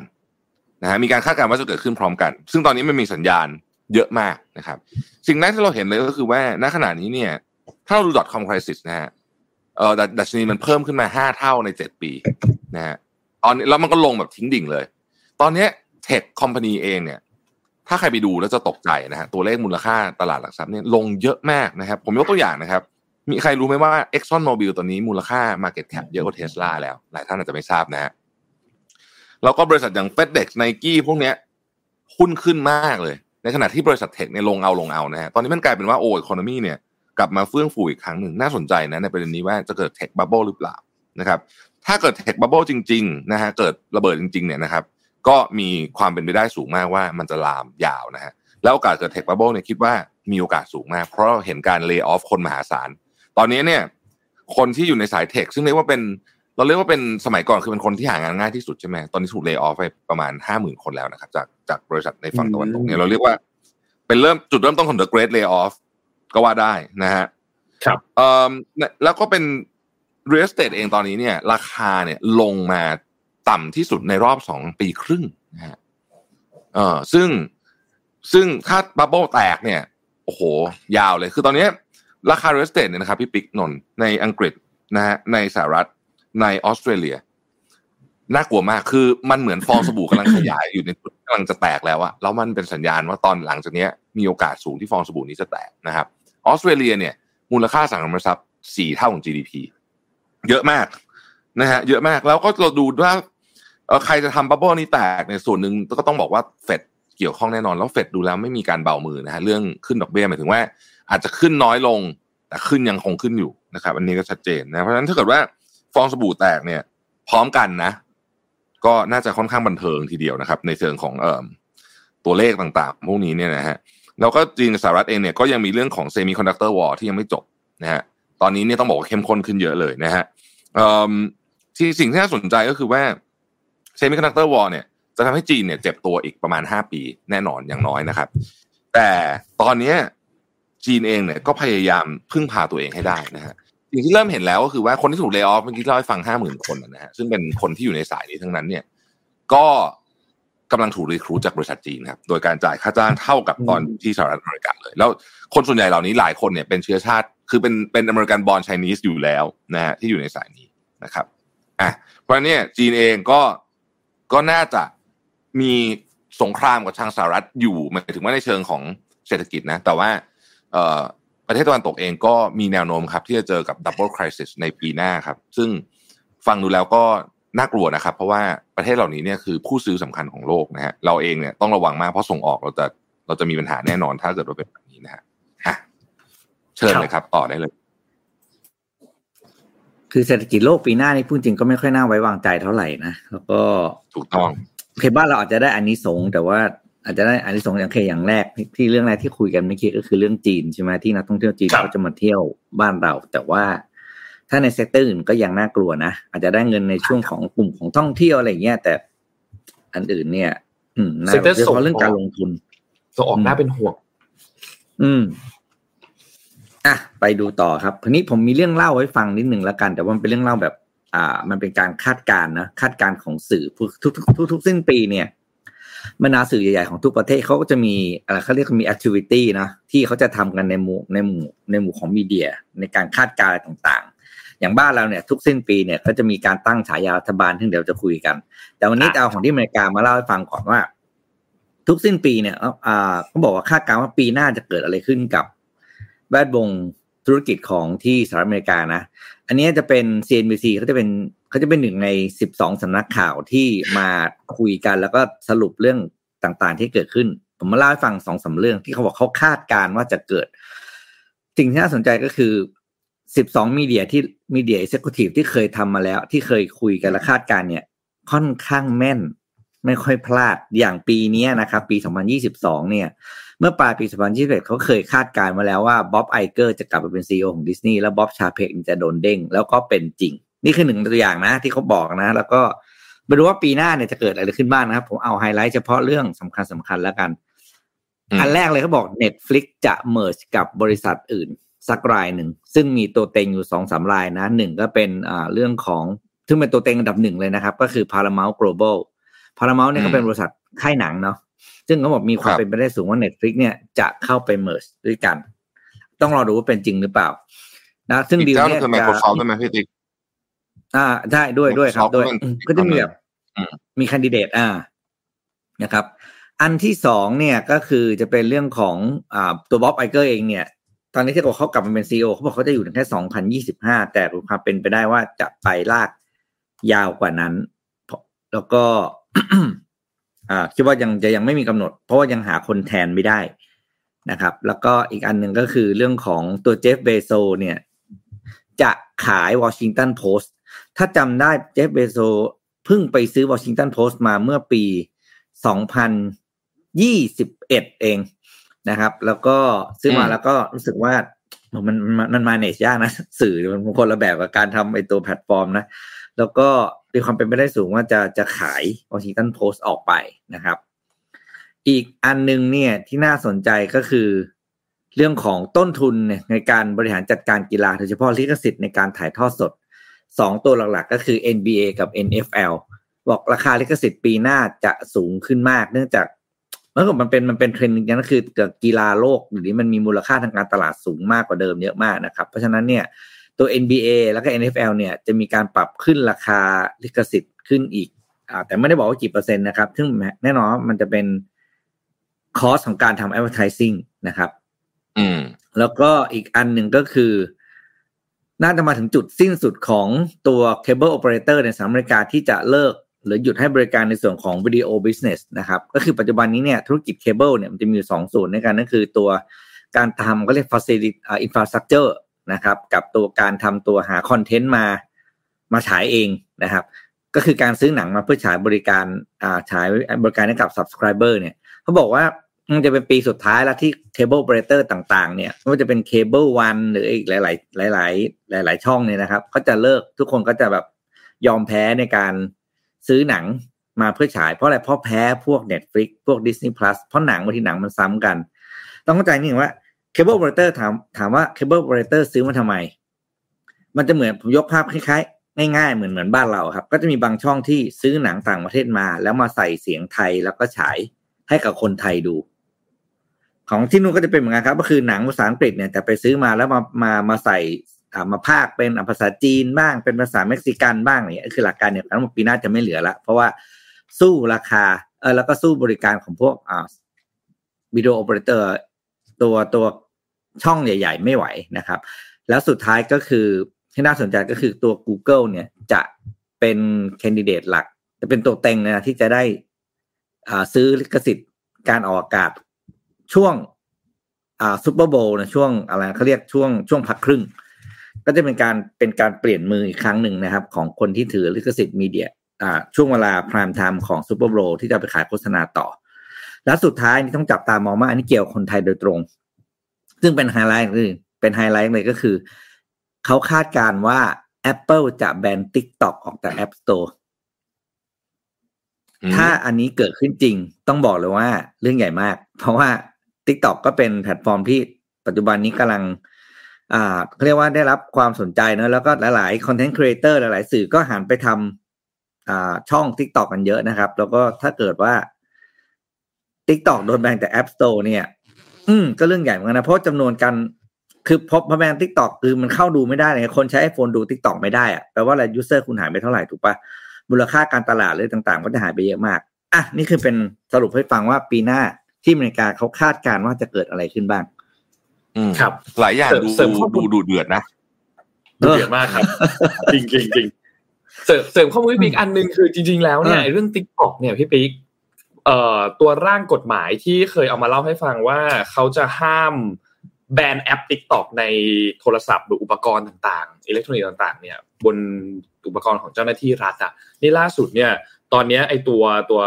นะฮะมีการคาดการณ์ว่าจะเกิดขึ้นพร้อมกัน ซึ่งตอนนี้มันมีสัญญาณเยอะมากนะครับ สิ่งแรกที่เราเห็นเลยก็คือว่าณขณะนี้เนี่ย ถ้าเราดู .com crisis นะฮะเออดัชนีมันเพิ่มขึ้นมาห้าเท่าในเจ็ดปีนะฮะตอนนี้แล้วมันก็ลงแบบทิ้งดิ่งเลย ตอนนี้เทคคอมพานีเองเนี่ย ถ้าใครไปดูแล้วจะตกใจนะฮะตัวเลขมูลค่าตลาดหลักทรัพย์เนี่ยลงเยอะมากนะครับ ผมยกตัวอย่างนะครับ มีใครรู้ไหมว่า Exxon Mobil ตอนนี้มูลค่า Market Cap เยอะกว่าเทสลาแล้ว หลายท่านอาจจะไม่ทราบนะฮะแล้วก็บริษัทอย่าง FedEx Nike พวกเนี้ยหุ้นขึ้นมากเลย ในขณะที่บริษัท tech เนี่ยลงเอาลงเอานะฮะตอนนี้มันกลายเป็นว่า old economy เนี่ยกลับมาเฟื่องฟูอีกครั้งหนึ่งน่าสนใจนะในประเด็นนี้ว่าจะเกิด tech bubble หรือเปล่านะครับ ถ้าเกิด tech bubble จริงๆนะฮะเกิดระเบิดจริงๆเนี่ยนะครับ ก็มีความเป็นไปได้สูงมากว่ามันจะลามยาวนะฮะแล้วโอกาสเกิด tech bubble เนี่ยคิดว่ามีโอกาสสูงมาก เพราะเราเห็นการ lay off คนมหาศาล ตอนนี้เนี่ย คนที่อยู่ในสาย tech ซึ่งเรียกว่าเป็นเราเรียกว่าเป็นสมัยก่อนคือเป็นคนที่หางานง่ายที่สุดใช่ไหมตอนนี้ถูก lay off ไปประมาณห้าหมื่นคนแล้วนะครับจากจากบริษัทในฝั่งตะวันตกเนี่ยเราเรียกว่าเป็นเริ่มจุดเริ่มต้นของ the great layoff ก็ว่าได้นะฮะครับเอ่อแล้วก็เป็น real estate เองตอนนี้เนี่ย ราคาเนี่ยลงมา ต่ำที่สุดในรอบสองปีครึ่งนะฮะเออซึ่งซึ่งถ้าบับเบิลแตกเนี่ยโอ้โห ยาวเลยคือตอนนี้ราคา real estate เนี่ยนะครับพี่ปิ๊กนนท์ในอังกฤษนะฮะในสหรัฐในออสเตรเลียน่ากลัวมากคือมันเหมือนฟองสบู่กำลังขยายอยู่ในจุดกำลังจะแตกแล้วอะแล้วมันเป็นสัญญาณว่าตอนหลังจากนี้มีโอกาสสูงที่ฟองสบู่นี้จะแตกนะครับออสเตรเลียเนี่ย มูลค่าสังหาริมทรัพย์สี่เท่าของ GDP เยอะมากนะฮะเยอะมากแล้วก็เราดูว่า เออใครจะทำบับเบิลนี้แตกในส่วนหนึ่งก็ต้องบอกว่าเฟดเกี่ยวข้องแน่นอน แล้วเฟดดูแล้วไม่มีการเบามือนะฮะเรื่องขึ้นดอกเบี้ยหมายถึงว่า อาจจะขึ้นน้อยลงแต่ขึ้นยังคงขึ้นอยู่นะครับ อันนี้ก็ชัดเจนนะเพราะฉะนั้นถ้าเกิดว่าฟองสบู่แตกเนี่ย พร้อมกันนะ ก็น่าจะค่อนข้างบันเทิงทีเดียวนะครับ ในเชิงของเอ่อตัวเลขต่างๆ พวกนี้เนี่ยนะฮะแล้วก็จีนสหรัฐเองเนี่ยก็ยังมีเรื่องของ semiconductor war ที่ยังไม่จบนะฮะตอนนี้เนี่ยต้องบอกว่าเข้มข้นขึ้นเยอะเลยนะฮะที่สิ่งที่น่าสนใจก็คือว่า semiconductor war เนี่ยจะทำให้จีนเนี่ยเจ็บตัวอีกประมาณห้าปีแน่นอนอย่างน้อยนะครับ แต่ตอนนี้จีนเองเนี่ยก็พยายามพึ่งพาตัวเองให้ได้นะฮะสิ่งที่เริ่มเห็นแล้วก็คือว่าคนที่ถูก lay off เมื่อกี้เล่าให้ฟังห้าหมื่นคนนะฮะซึ่งเป็นคนที่อยู่ในสายนี้ทั้งนั้นเนี่ย ก็กำลังถูก recruit จากบริษัทจีนครับโดยการจ่ายค่าจ้างเท่ากับตอนที่สหรัฐอเมริกาเลย แล้วคนส่วนใหญ่เหล่านี้หลายคนเนี่ยเป็นเชื้อชาติ คือเป็นเป็น American-born Chinese อยู่แล้วนะฮะที่อยู่ในสายนี้นะครับอะเพราะเนี่ยจีนเองก็ ก็น่าจะมีสงครามกับทางสหรัฐอยู่หมายถึงว่าในเชิงของเศรษฐกิจนะ แต่ว่าประเทศตะวันตกเองก็มีแนวโน้มครับ ที่จะเจอกับดับเบิลคริสในปีหน้าครับ ซึ่งฟังดูแล้วก็น่ากลัวนะครับ เพราะว่าประเทศเหล่านี้เนี่ยคือผู้ซื้อสำคัญของโลกนะฮะเราเองเนี่ยต้องระวังมากเพราะส่งออกเราจะเราจะมีปัญหาแน่นอนถ้าเกิดว่าเป็นแบบนี้นะฮะเชิญเลยครับต่อได้เลย คือเศรษฐกิจโลกปีหน้านี่พูดจริงก็ไม่ค่อยน่าไว้วางใจเท่าไหร่นะแล้วก็ถูกต้องโอเคบ้านเราอาจจะได้อันนี้สงส์แต่ว่าอาจจะได้อันนี้สงส์อย่างเคอย่างแรกที่ที่เรื่องแรกที่คุยกันเมื่อกี้ก็คือเรื่องจีนใช่ไหมที่นักท่องเที่ยวจีนครับเขาจะมาเที่ยวบ้านเรา แต่ว่าถ้าใน sector อื่นก็ยังน่ากลัวนะอาจจะได้เงินในช่วงของกลุ่มของท่องเที่ยวอะไรอย่างเงี้ยแต่อันอื่นเนี่ย อืมน่า sector โดยเฉพาะเรื่องการลงทุนส่งออกน่าเป็นห่วงอืม อะไปดูต่อครับทีนี้ผมมีเรื่องเล่าไว้ฟังนิดหนึ่งแล้วกัน แต่ว่ามันเป็นเรื่องเล่าแบบ อ่า มันเป็นการคาดการณ์นะคาดการณ์ของสื่อทุกทุกทุกทุกสิ้นปีเนี่ยบรรดาสื่อใหญ่ๆของทุกประเทศเขาก็จะมีอะไรเขาเรียกว่ามีแอคทิวิตี้นะที่เขาจะทำกันในหมู่ในหมู่ในหมู่ของมีเดีย ในการคาดการณ์อะไรต่างๆ อย่างบ้านเราเนี่ย ทุกสิ้นปีเนี่ยก็จะมีการตั้งฉายารัฐบาลที่งเดี๋ยวจะคุยกัน แต่วันนี้จะเอาของที่อเมริกามาเล่าให้ฟังก่อนว่า ทุกสิ้นปีเนี่ยเอ่ออ่าเขาบอกว่าคาดการณ์ว่าปีหน้าจะเกิดอะไรขึ้นกับ แวดวงธุรกิจของที่สหรัฐอเมริกานะ อันนี้จะเป็น CNBC เขาจะเป็นเขาจะเป็นหนึ่งในสิบสองสำนักข่าวที่มาคุยกันแล้วก็สรุปเรื่องต่างๆ ที่เกิดขึ้น ผมมาเล่าให้ฟังสองสาเรื่องที่เขาบอกเขาคาดการณ์ว่าจะเกิด สิ่งที่น่าสนใจก็คือสิบสองมีเดียที่มีเดียเอ็กเซคิวทีฟที่เคยทำมาแล้ว ที่เคยคุยกันและคาดการณ์เนี่ย ค่อนข้างแม่น ไม่ค่อยพลาดอย่างปีนี้นะครับ ปี 2022 เนี่ย เมื่อปลายปี 2021 เขาเคยคาดการณ์มาแล้วว่าบ๊อบไอเกอร์จะกลับมาเป็น CEO ของดิสนีย์แล้วบ๊อบชาเพกจะโดนเด้ง แล้วก็เป็นจริง นี่คือหนึ่งตัวอย่างนะที่เขาบอกนะ แล้วก็ไม่รู้ว่าปีหน้าเนี่ยจะเกิดอะไรขึ้นบ้างนะครับ ผมเอาไฮไลท์เฉพาะเรื่องสำคัญสำคัญแล้วกันอืมอันแรกเลยเขาบอก Netflix จะ merge กับบริษัทอื่นสักรายหนึ่ง ซึ่งมีตัวเต็งอยู่สองสามรายนะหนึ่งก็เป็นอ่าเรื่องของซึ่งเป็นตัวเต็งอันดับหนึ่งเลยนะครับ ก็คือ Paramount Global Paramount เนี่ยอืมก็เป็นบริษัทค่ายหนังเนาะ ซึ่งเขาบอกมีความครับเป็นไปได้สูงว่า Netflix เนี่ยจะเข้าไป merge ด้วยกัน ต้องรอดูว่าเป็นจริงหรือเปล่า นะ ซึ่งอีกดีลเจ้าหนึเนี่ยคือจะ Microsoft ด้วยไหมพี่ติ๊กอ่าใช่ด้วยด้วยครับ Microsoft ด้วยก็เป็นอืมก็จะมีแบบอืมมีแคนดิเดตอ่านะครับ อันที่สองเนี่ยก็คือจะเป็นเรื่องของอ่าตัวบ๊อบไอเกอร์เองเนี่ย ตอนนี้ที่บอกเขากลับมาเป็น CEO เขาบอกเขาจะอยู่ถึงแค่สองพันยี่สิบห้าแต่มีความเป็นไปได้ว่าจะไปลากยาวกว่านั้นเพราะแล้วก็อ่า คิดว่ายังจะยังไม่มีกำหนด เพราะว่ายังหาคนแทนไม่ได้นะครับ แล้วก็อีกอันหนึ่งก็คือเรื่องของตัวเจฟเบโซเนี่ย จะขายวอชิงตันโพสต์ถ้าจำได้เจฟเบโซเพิ่งไปซื้อวอชิงตันโพสต์มาเมื่อปี 2021 เองนะครับ แล้วก็ซื้อมาอืมแล้วก็รู้สึกว่ามันมันมันมาเนจยากนะ สื่อมันคนละแบบกับการทำไอตัวแพลตฟอร์มนะ แล้วก็ มีความเป็นไปได้สูงว่าจะจะขายวอชิงตันโพสต์ออกไปนะครับ อีกอันหนึ่งเนี่ยที่น่าสนใจก็คือเรื่องของต้นทุนในการบริหารจัดการกีฬาโดยเฉพาะลิขสิทธิ์ในการถ่ายทอดสดสองตัวหลักๆ ก็คือ NBA กับ NFL บอกราคาลิขสิทธิ์ปีหน้าจะสูงขึ้นมาก เนื่องจากเมื่อก่อนมันเป็นมันเป็นเทรนด์อย่างนั้นก็คือเกิดกีฬาโลกหรือนี้มันมีมูลค่าทางการตลาดสูงมากกว่าเดิมเยอะมากนะครับ เพราะฉะนั้นเนี่ย ตัว NBA แล้วก็ NFL เนี่ยจะมีการปรับขึ้นราคาลิขสิทธิ์ขึ้นอีกอ่าแต่ไม่ได้บอกว่ากี่เปอร์เซ็นต์นะครับ ซึ่งแน่นอนว่ามันจะเป็น cost ของการทำ advertising นะครับ อืม แล้วก็อีกอันหนึ่งก็คือ น่าจะมาถึงจุดสิ้นสุดของตัว cable operator ในสหรัฐอเมริกาที่จะเลิก หรือหยุดให้บริการในส่วนของ video business นะครับ ก็คือปัจจุบันนี้เนี่ยธุรกิจเคเบิลเนี่ยมันจะมีอยู่สองส่วนในกันนั่นคือตัวการทำก็เรียก facility อ่า infrastructure นะครับ กับตัวการทำตัวหาคอนเทนต์มามาฉายเองนะครับ ก็คือการซื้อหนังมาเพื่อฉายบริการอ่าฉายบริการให้กับ subscriber เนี่ยเขาบอกว่ามันจะเป็นปีสุดท้ายแล้วที่เคเบิล o อเ e เตอร์ต่างๆ เนี่ยไม่ว่าจะเป็น Cable One หรืออีกหลาย ๆ หลาย ๆ หลาย ๆ ช่องเนี่ยนะครับเขาจะเลิกทุกคนก็จะแบบยอมแพ้ในการซื้อหนังมาเพื่อฉายเพราะอะไรเพราะแพ้พวก Netflix พวก Disney Plus เพราะหนังบางทีหนังมันซ้ำกัน ต้องเข้าใจนี่ว่า เคเบิล o อเ e เตอร์ถามถามว่าเคเบิล o อเ e เตอร์ซื้อมาทำไม มันจะเหมือนผมยกภาพคล้ายๆ ง่ายๆ เหมือนเหมือนบ้านเราครับ ก็จะมีบางช่องที่ซื้อหนังต่างประเทศมา แล้วมาใส่เสียงไทยแล้วก็ฉายให้กับคนไทยดู ของที่นู่นก็จะเป็นเหมือนกันครับ ก็คือหนังภาษาอังกฤษเนี่ยแต่ไปซื้อมาแล้วมามามาใส่อ่ามาพากย์เป็นภาษาจีนบ้างเป็นภาษาเม็กซิกันบ้างเนี่ยคือหลักการเนี่ยทั้งหมดปีหน้าจะไม่เหลือละเพราะว่าสู้ราคาเออแล้วก็สู้บริการของพวกอ่า video operator ตัวตัวช่องใหญ่ ๆ ไม่ไหวนะครับ แล้วสุดท้ายก็คือที่น่าสนใจก็คือตัว Google เนี่ยจะเป็นแคนดิเดตหลัก จะเป็นตัวเต็งนะที่จะได้ซื้อลิขสิทธิ์การออกอากาศช่วงซูเปอร์โบวล์นะช่วงอะไรเขาเรียกช่วงช่วงพักครึ่ง ก็จะเป็นการเป็นการเปลี่ยนมืออีกครั้งหนึ่งนะครับ ของคนที่ถือลิขสิทธิ์ mediaช่วงเวลา prime time ของ Super Bowl ที่จะไปขายโฆษณาต่อ แล้วสุดท้ายนี่ต้องจับตามองว่าอันนี้เกี่ยวกับคนไทยโดยตรง ซึ่งเป็นไฮไลท์คือเป็นไฮไลท์เลยก็คือ เขาคาดการณ์ว่า Apple จะแบน TikTok ออกจาก App Store อืมถ้าอันนี้เกิดขึ้นจริง ต้องบอกเลยว่าเรื่องใหญ่มาก เพราะว่า TikTok ก็เป็นแพลตฟอร์มที่ปัจจุบันนี้กำลังอ่าเขาเรียกว่าได้รับความสนใจเนอะแล้วก็หลายๆคอนเทนต์ครีเอเตอร์หลายๆ สื่อก็หันไปทำอ่าช่อง TikTok กันเยอะนะครับ แล้วก็ถ้าเกิดว่า TikTok โดนแบนแต่ App Store เนี่ย อืมก็เรื่องใหญ่เหมือนกันนะ เพราะจำนวนการคือพอพอแบน TikTok คือมันเข้าดูไม่ได้เลยคนใช้ iPhone ดู TikTok ไม่ได้อะแปลว่าอะไรยูเซอร์คุณหายไปเท่าไหร่ถูกปะมูลค่าการตลาดเลยต่างๆ ก็จะหายไปเยอะมากอะนี่คือเป็นสรุปให้ฟังว่าปีหน้าที่อเมริกาเขาคาดการณ์ว่าจะเกิดอะไรขึ้นบ้าง อืมครับ หลายอย่างเสริมดูเสริมข้อมูดูลดูเดือดนะดูเดือดมากครับ จริงจริงจริงเสริมเสริมข้อมูลพี่ปิ๊กอันหนึ่งคือจริง ๆ แล้วเนี่ยอ่าเรื่อง TikTok เนี่ยพี่ปิ๊กเอ่อ ตัวร่างกฎหมายที่เคยเอามาเล่าให้ฟังว่าเขาจะห้ามแบนแอป TikTok ในโทรศัพท์หรืออุปกรณ์ต่างๆอิเล็กทรอนิกส์ต่างๆ เนี่ยบนอุปกรณ์ของเจ้าหน้าที่รัฐอะนี่ล่าสุดเนี่ย ตอนนี้ไอตัวตัว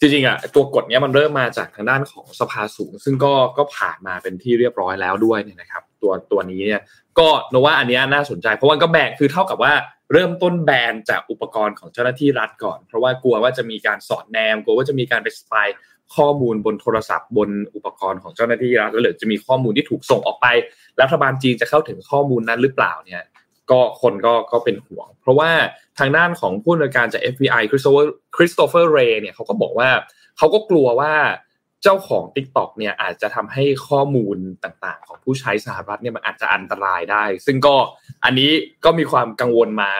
จริงๆอะตัวกฎเนี้ยมันเริ่มมาจากทางด้านของสภาสูง ซึ่งก็ก็ผ่านมาเป็นที่เรียบร้อยแล้วด้วยเนี่ยนะครับ ตัวตัวนี้เนี่ย ก็โนว่าอันนี้น่าสนใจ เพราะว่าก็แบนคือเท่ากับว่าเริ่มต้นแบนจากอุปกรณ์ของเจ้าหน้าที่รัฐก่อน เพราะว่ากลัวว่าจะมีการสอดแนมกลัวว่าจะมีการไป spy ข้อมูลบนโทรศัพท์ บนอุปกรณ์ของเจ้าหน้าที่รัฐแล้วหรือจะมีข้อมูลที่ถูกส่งออกไป รัฐบาลจีนจะเข้าถึงข้อมูลนั้นหรือเปล่าเนี่ย ก็คนก็ก็เป็นห่วง เพราะว่าทางด้านของผู้อำนวยการจาก FBI คริสโตเฟอร์คริสโตเฟอร์เรย์เนี่ยเขาก็บอกว่าเขาก็กลัวว่า เจ้าของ TikTok เนี่ยอาจจะทำให้ข้อมูลต่างๆ ของผู้ใช้สหรัฐเนี่ยมันอาจจะอันตรายได้ ซึ่งก็อันนี้ก็มีความกังวลมา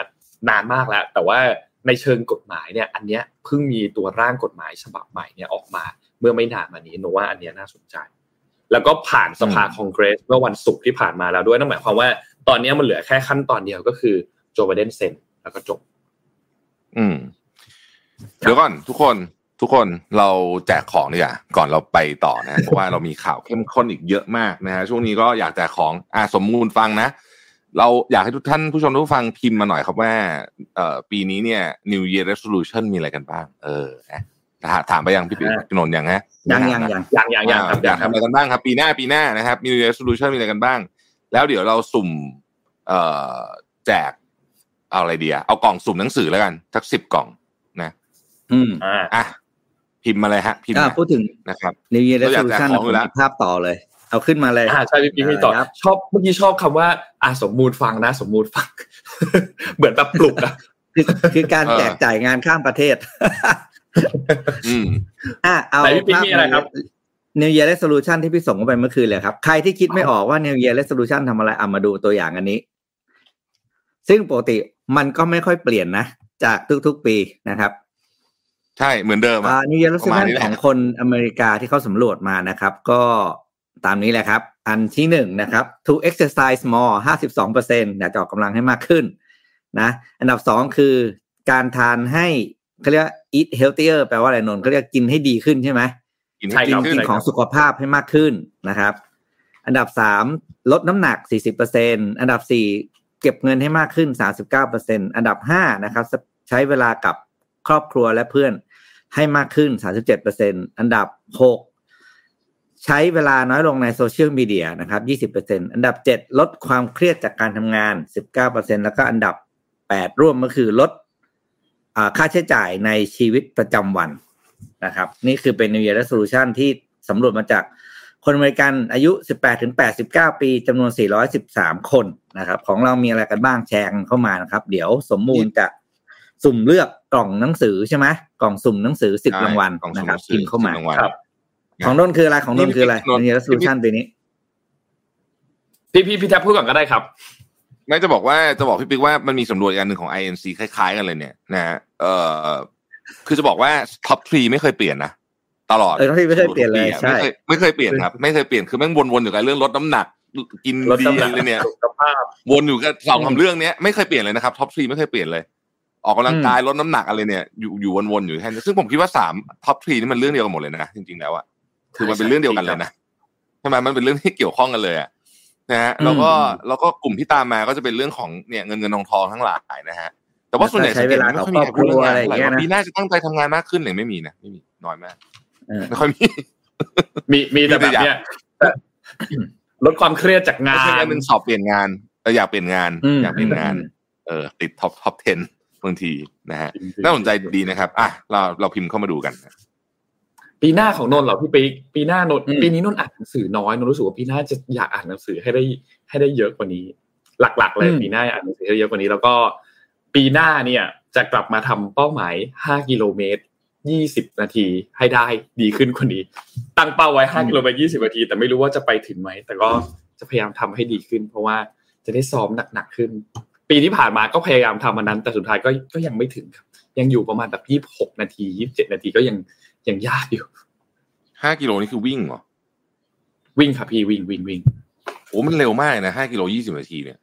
นานมากแล้ว แต่ว่าในเชิงกฎหมายเนี่ยอันเนี้ยเพิ่งมีตัวร่างกฎหมายฉบับใหม่เนี่ยออกมาเมื่อไม่นานมานี้โนว่าอันเนี้ยน่าสนใจ แล้วก็ผ่านสภาคองเกรสเมื่อวันศุกร์ที่ผ่านมาแล้วด้วยนั่นหมายความว่าตอนนี้มันเหลือแค่ขั้นตอนเดียวก็คือโจไบเดนเซ็นแล้วก็จบ อืมเดี๋ยวก่อนทุกคน ทุกคนเราแจกของดีกว่าก่อนเราไปต่อนะเพราะว่าเรามีข่าวเข้มข้นอีกเยอะมากนะฮะช่วงนี้ก็อยากแจกของอ่าสมมูลฟังนะ เราอยากให้ทุกท่านผู้ชมทุกฟังพิมพ์มาหน่อยครับว่าเอ่อปีนี้เนี่ย New Year Resolution มีอะไรกันบ้าง เออนะถามถามไปยังพี่ปิ๊กอ่าพี่นนท์ยังฮะยังยังยังอย่างอย่างอย่างครับอยากทำอะไรกันบ้างครับ ปีหน้าปีหน้านะครับ New Year Resolution มีอะไรกันบ้าง แล้วเดี๋ยวเราสุ่มเอ่อแจกเอาอะไรดีอะเอากล่องสุ่มหนังสือแล้วกันสักสิบกล่องนะ อืมอ่าอะ พิมพ์มาเลยฮะพิมพ์อ่ามาพูดถึงนะครับ New Year เราอยากแจก Resolution ของอยู่แล้วผมมีภาพต่อเลย เอาขึ้นมาเลยอ่าใช่พี่ปิ๊กให้ต่อครับชอบเมื่อกี้ชอบคำว่าอ่าสมมูลฟังนะ สมมูลฟัง เหมือนแบบปลุกอะคือคือการแจกจ่ายงานข้ามประเทศ อืมอะเอาไหนพี่ปิ๊กมีอะไรครับ New Year Resolution ที่พี่ส่งเข้าไปเมื่อคืนเลยครับ ใครที่คิดไม่ออกว่า New Year Resolution ทำอะไรเอามาดูตัวอย่างอันนี้ ซึ่งปกติมันก็ไม่ค่อยเปลี่ยนนะ จากทุกๆปีนะครับ ใช่เหมือนเดิมอะอ่า New Year ประมาณ Resolution นี้แหละของคนอเมริกาที่เขาสำรวจมานะครับ ก็ตามนี้แหละครับ อันที่หนึ่งนะครับ to exercise more ห้าสิบสองเปอร์เซ็นต์อยากจะออกกำลังให้มากขึ้นนะ อันดับสองคือการทานให้เขาเรียกว่า eat healthier แปลว่าอะไรนนท์เขาเรียกกินให้ดีขึ้นใช่ไหมกินใช่ให้คดีรับขึ้นกินของสุขภาพให้มากขึ้นนะครับ อันดับสามลดน้ำหนัก40%อันดับสี่เก็บเงินให้มากขึ้น39%อันดับห้านะครับ ใช้เวลากับ ครอบครัวและเพื่อนให้มากขึ้น 37%อันดับหกใช้เวลาน้อยลงในโซเชียลมีเดียนะครับ 20%อันดับเจ็ดลดความเครียดจากการทำงาน 19%แล้วก็อันดับแปดร่วมก็คือลดค่าใช้จ่ายในชีวิตประจำวันนะครับ นี่คือเป็น New Year Resolution ที่สำรวจมาจากคนอเมริกันอายุ 18 ถึง 89 ปีจำนวน 413 คนนะครับ ของเรามีอะไรกันบ้างแชร์เข้ามานะครับ เดี๋ยวสมมูลจะ สุ่มเลือกกล่องหนังสือใช่ไหมกล่องสุ่มหนังสือ10รางวัลกล่องนะสุ่มครับหนังสือพิมพ์เข้ามา10รางวัลครับของนนท์คืออะไรของนนท์คืออะไรนนท์ New Year Resolution ปีนี้พี่พี่พี่แท็บพูดก่อนก็ได้ครับไม่จะบอกว่าจะบอกพี่ปิ๊กว่ามันมีสำรวจอีกอันหนึ่งของ INC คล้ายๆกันเลยเนี่ยนะฮะเอ่อคือจะบอกว่า top three ไม่เคยเปลี่ยนนะตลอดเออ top three ไม่เคยเปลี่ยนเลยทุกปีอะใช่ไม่เคยไม่เคยเปลี่ยนครับ ไม่เคยเปลี่ยนคือแม่งวนๆอยู่กับเรื่องลดน้ำหนักกินลดดีน้ำหนักเลยเนี่ยสุขภาพวนอยู่กับสองคำเรื่องเนี้ยไม่เคยเปลี่ยนเลยนะครับ top three ไม่เคยเปลี่ยนเลย ออกกำลังกายลดน้ำหนักอะไรเนี่ยอยู่อยู่วนๆอยู่แค่นี้ซึ่งผมคิดว่าสาม top three นี่มันเรื่องเดียวกันหมดเลยนะจริงๆแล้วอะคือมันเป็นเรื่องเดียวกันเลยนะใช่ไหมมันเป็นเรื่องที่เกี่ยวข้องกันเลยอะนะฮะแล้วก็อืมแล้วก็กลุ่มที่ตามมาก็จะเป็นเรื่องของเนี่ยเงินเงินทองทองทั้งหลายนะฮะแต่ว่าส่วนใหญ่ใช้เวลาสังเกตไม่ค่อยมีใครพูดเรื่องงานกับครอบครัวอะไรอย่างเงี้ยนะปีหน้าจะตั้งใจทำงานมากขึ้นเลยไม่มีนะไม่มีน้อยมากเออไม่ค่อยมีมีมีแต่มีแบแต่บอยากเนี้ยลดความเครียดจากงาไม่ใช่นอันหนึ่งสอบเปลี่ยนงานเอออยากเปลี่ยนงานอืมอยากเปลี่ยนงานอืมเออ ติด top top 10 บางทีนะฮะน่าสนใจดีนะครับ อะเราเราพิมพ์เข้ามาดูกันปีหน้าของนนท์เหรอพี่ปิ๊กปีหน้านนท์อืมปีนี้นนท์อ่านหนังสือน้อยนนท์รู้สึกว่าปีหน้าจะอยากอ่านหนังสือให้ได้ให้ได้เยอะกว่านี้ หลักๆเลยอืมปีหน้าอ่านหนังสือให้ได้เยอะกว่านี้ แล้วก็ปีหน้าเนี่ยจะกลับมาทำเป้าหมาย5กิโลเมตร20นาทีให้ได้ดีขึ้นกว่านี้ ตั้งเป้าไว้5กิโลเมตร20นาที แต่ไม่รู้ว่าจะไปถึงไหม แต่ก็จะพยายามทำให้ดีขึ้น เพราะว่าจะได้ซ้อมหนักๆขึ้น ปีที่ผ่านมาก็พยายามทำมันนั้น แต่สุดท้ายก็ก็ยังไม่ถึงครับ ยังอยู่ประมาณแบบ26นาที27นาทีก็ยังยังยากอยู่ห้ากิโลนี่คือวิ่งเหรอวิ่งครับพี่วิ่งวิ่งวิ่งโอ้มันเร็วมากเลยนะห้ากิโลยี่สิบนาทีเนี่ย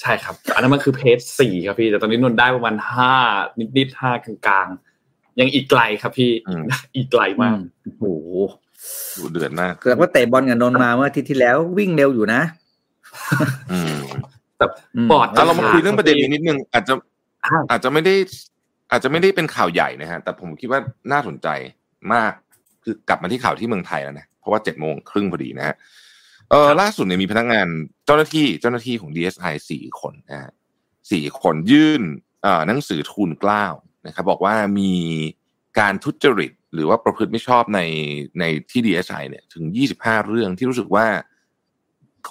ใช่ครับ อันนั้นมันคือเพจสี่ครับพี่ แต่ตอนนี้นนท์ได้ประมาณห้านิดๆห้ากลางๆ ยังอีกไกลครับพี่อืมอีกไกลมากโอ้โหดูเดือดมากเกิดว่าเตะบอลกับนนท์มาเมื่ออาทิตย์ที่แล้ววิ่งเร็วอยู่นะอืม แบบมปอดแล้วเรามาคุยเรื่องประเด็นนี้นิดนึงอาจจะอ้าวอาจจะไม่ได้ อาจจะไม่ได้เป็นข่าวใหญ่นะฮะ แต่ผมคิดว่าน่าสนใจมากคือกลับมาที่ข่าวที่เมืองไทยแล้วนะเพราะว่าเจ็ดโมงครึ่งพอดีนะฮะเออล่าสุดเนี่ยมีพนักงานเจ้าหน้าที่เจ้าหน้าที่ของ DSI สี่คนนะฮะสี่คนยื่นเอ่อหนังสือทูลเกล้านะครับบอกว่ามีการทุจริตหรือว่าประพฤติไม่ชอบในในที่ DSI เนี่ยถึง 25 เรื่องที่รู้สึกว่า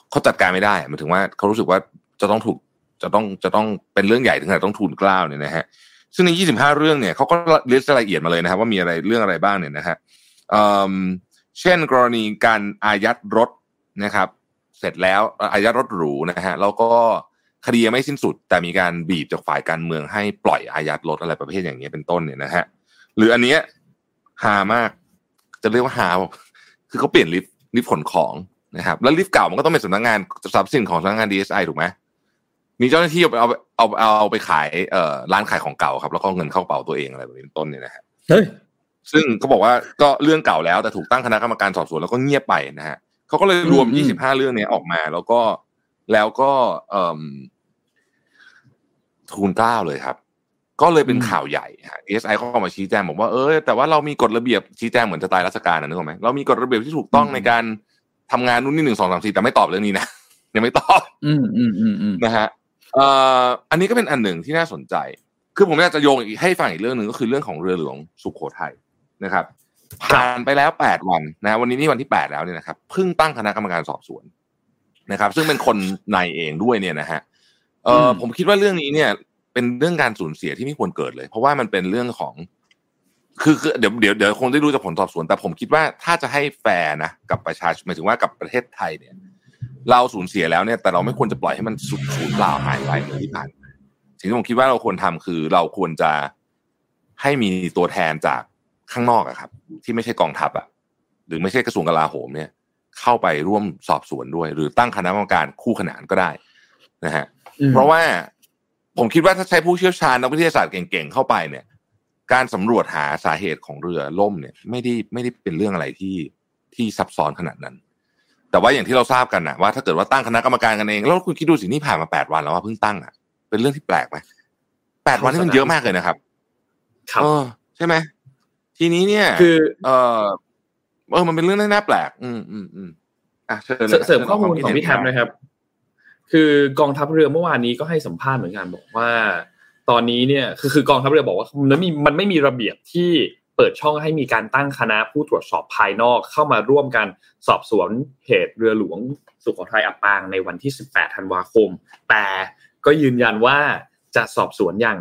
เขาจัดการไม่ได้หมายถึงว่าเขารู้สึกว่า จะต้องถูกจะต้องจะต้องเป็นเรื่องใหญ่ถึงขนาดต้องทูลกล้าวเนี่ยนะฮะซึ่งใน 25 เรื่องเนี่ยเขาก็ลิสต์รายละเอียดมาเลยนะครับ ว่ามีอะไรเรื่องอะไรบ้างเนี่ยนะฮะเเช่นกรณีการอายัดรถนะครับ เสร็จแล้วอายัดรถหรูนะฮะแล้วก็คดียังไม่สิ้นสุด แต่มีการบีบจากฝ่ายการเมืองให้ปล่อยอายัดรถอะไรประเภทอย่างนี้ยเป็นต้นเนี่ยนะฮะหรืออันเนี้ยฮามาก จะเรียกว่าฮาคือเขาเปลี่ยนลิฟต์ลิฟต์ขนของนะครับ แล้วลิฟต์เก่ามันก็ต้องเป็นสำนักงานทรัพย์สินของสำนักงาน DSI ถูกไหม มีเจ้าหน้าที่เอาไปเอาเอาเอาเอาไปขายเอ่อร้านขายของเก่าครับ แล้วก็เอาเงินเข้ากระเป๋าตัวเองอะไรแบบนี้เป็นต้นเนี่ยนะฮะเฮ้ยซึ่งเขาบอกว่าก็เรื่องเก่าแล้วแต่ถูกตั้งคณะกรรมการสอบสวนแล้วก็เงียบไปนะฮะเขาก็เลยรวมอืม25 เรื่องเนี้ยออกมา แล้วก็แล้วก็เอ่มทูลเกล้าเลยครับ ก็เลยเป็นข่าวใหญ่ฮะ DSI เขาก็มาชี้แจงบอกว่าเออแต่ว่าเรามีกฎระเบียบชี้แจงเหมือนสไตล์ราชการนะนึกออกไหมเรามีกฎระเบียบที่ถูกต้องในการทำงานนู่นนี่หนึ่งสองสามสี่แต่ไม่ตอบเรื่องนี้นะยังไม่ตอบ อืมอืมอืมอืมนะฮะเอ่ออันนี้ก็เป็นอันหนึ่งที่น่าสนใจ คือผมอยากจะโยงอีกให้ฟังอีกเรื่องหนึ่งก็คือเรื่องของเรือหลวงสุโขทัยนะครับ ผ่านไปแล้วแปดวันนะ วันนี้นี่วันที่แปดแล้วเนี่ยนะครับเพิ่งตั้งคณะกรรมการสอบสวนนะครับ ซึ่งเป็นคนในเองด้วยเนี่ยนะฮะเออผมคิดว่าเรื่องนี้เนี่ย เป็นเรื่องการสูญเสียที่ไม่ควรเกิดเลย เพราะว่ามันเป็นเรื่องของ คือคือเดี๋ยวเดี๋ยวเดี๋ยวคงได้รู้จากผลสอบสวน แต่ผมคิดว่าถ้าจะให้แฟร์นะกับประชาชนหมายถึงว่ากับประเทศไทยเนี่ย เราสูญเสียแล้วเนี่ยแต่เราไม่ควรจะปล่อยให้มันสูญสูญเปล่าหายไปเหมือนที่ผ่านมาสิ่งที่ผมคิดว่าเราควรทำคือเราควรจะให้มีตัวแทนจากข้างนอกอะครับ ที่ไม่ใช่กองทัพอะหรือไม่ใช่กระทรวงกลาโหมเนี่ย เข้าไปร่วมสอบสวนด้วย หรือตั้งคณะกรรมการคู่ขนานก็ได้นะฮะเพราะว่าผมคิดว่าถ้าใช้ผู้เชี่ยวชาญนักวิทยาศาสตร์เก่งๆเข้าไปเนี่ย การสำรวจหาสาเหตุของเรือล่มเนี่ย ไม่ได้ไม่ได้เป็นเรื่องอะไรที่ที่ซับซ้อนขนาดนั้น แต่ว่าอย่างที่เราทราบกันนะว่าถ้าเกิดว่าตั้งคณะกรรมการกันเอง แล้วคุณคิดดูสินี่ผ่านมาแปดวันแล้วว่าเพิ่งตั้งอะ เป็นเรื่องที่แปลกไหมแปดวันนี่มันเยอะมากเลยนะครับ ครับเออใช่ไหมทีนี้เนี่ย คือ เออเออมันเป็นเรื่องที่น่าแปลก อืมอืมอืมอะเชิญเสริมลยเสริมข้อมูลชิญของพี่แทมนะครับ คือกองทัพเรือเมื่อวานนี้ก็ให้สัมภาษณ์เหมือนกันบอกว่า ตอนนี้เนี่ย คือคือกองทัพเรือบอกว่ามันมีมันไม่มีระเบียบที่ เปิดช่องให้มีการตั้งคณะผู้ตรวจสอบภายนอกเข้ามาร่วมกันสอบสวนเหตุเรือหลวงสุโขทัยอับปางในวันที่ 18 ธันวาคม แต่ก็ยืนยันว่าจะสอบสวนอย่าง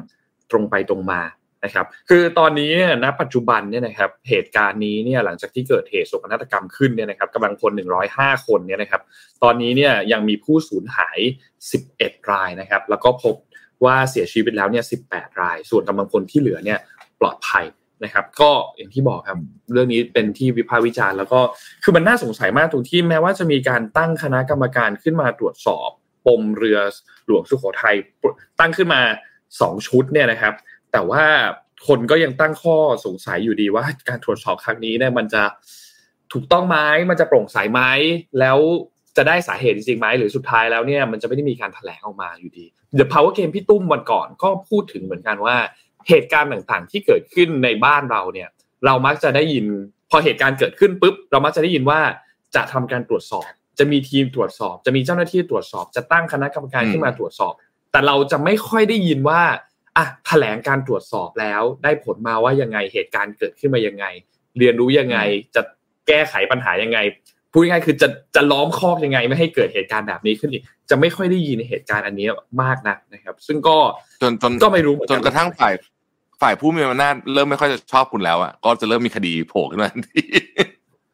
ตรงไปตรงมานะครับ คือตอนนี้เนี่ยณปัจจุบันเนี่ยนะครับเหตุการณ์นี้เนี่ยหลังจากที่เกิดเหตุโศกนาฏกรรมขึ้นเนี่ยนะครับกำลังพล105 คนเนี่ยนะครับ ตอนนี้เนี่ยยังมีผู้สูญหาย 11 รายนะครับ แล้วก็พบว่าเสียชีวิตแล้วเนี่ย 18 ราย ส่วนกำลังพลที่เหลือเนี่ยปลอดภัย นะครับ ก็อย่างที่บอกครับ เรื่องนี้เป็นที่วิพากษ์วิจารณ์แล้วก็คือมันน่าสงสัยมากตรงที่แม้ว่าจะมีการตั้งคณะกรรมการขึ้นมาตรวจสอบ ปมเรือหลวงสุโขทัยตั้งขึ้นมาสองชุดเนี่ยนะครับ แต่ว่าคนก็ยังตั้งข้อสงสัยอยู่ดีว่าการตรวจสอบครั้งนี้เนี่ยมันจะถูกต้องไหมมันจะโปร่งใสไหมแล้วจะได้สาเหตุจริงไหมหรือสุดท้ายแล้วเนี่ยมันจะไม่ได้มีการแถลงออกมาอยู่ดี The Power Game พี่ตุ้มวันก่อนก็พูดถึงเหมือนกันว่า เหตุการณ์ต่างๆ ที่เกิดขึ้นในบ้านเราเนี่ย เรามักจะได้ยิน พอเหตุการณ์เกิดขึ้นปุ๊บ เรามักจะได้ยินว่าจะทำการตรวจสอบ จะมีทีมตรวจสอบ จะมีเจ้าหน้าที่ตรวจสอบ จะตั้งคณะกรรมการขึ้นมาตรวจสอบ แต่เราจะไม่ค่อยได้ยินว่าอะแถลงการตรวจสอบแล้วได้ผลมาว่ายังไงเหตุการณ์เกิดขึ้นมายังไง เรียนรู้ยังไงจะแก้ไขปัญหายังไงพูดง่ายๆคือจะจะล้อมคอกยังไง ไม่ให้เกิดเหตุการณ์แบบนี้ขึ้นอีกจะไม่ค่อยได้ยินเหตุการณ์อันนี้มากนักนะครับ ซึ่งก็จนจนก็ไม่รู้เหมือนจกันนกระทั่งฝ่าย ฝ่ายผู้มีอำนาจเริ่มไม่ค่อยจะชอบคุณแล้วอะก็จะเริ่มมีคดีโผล่ขึ้นมาทันที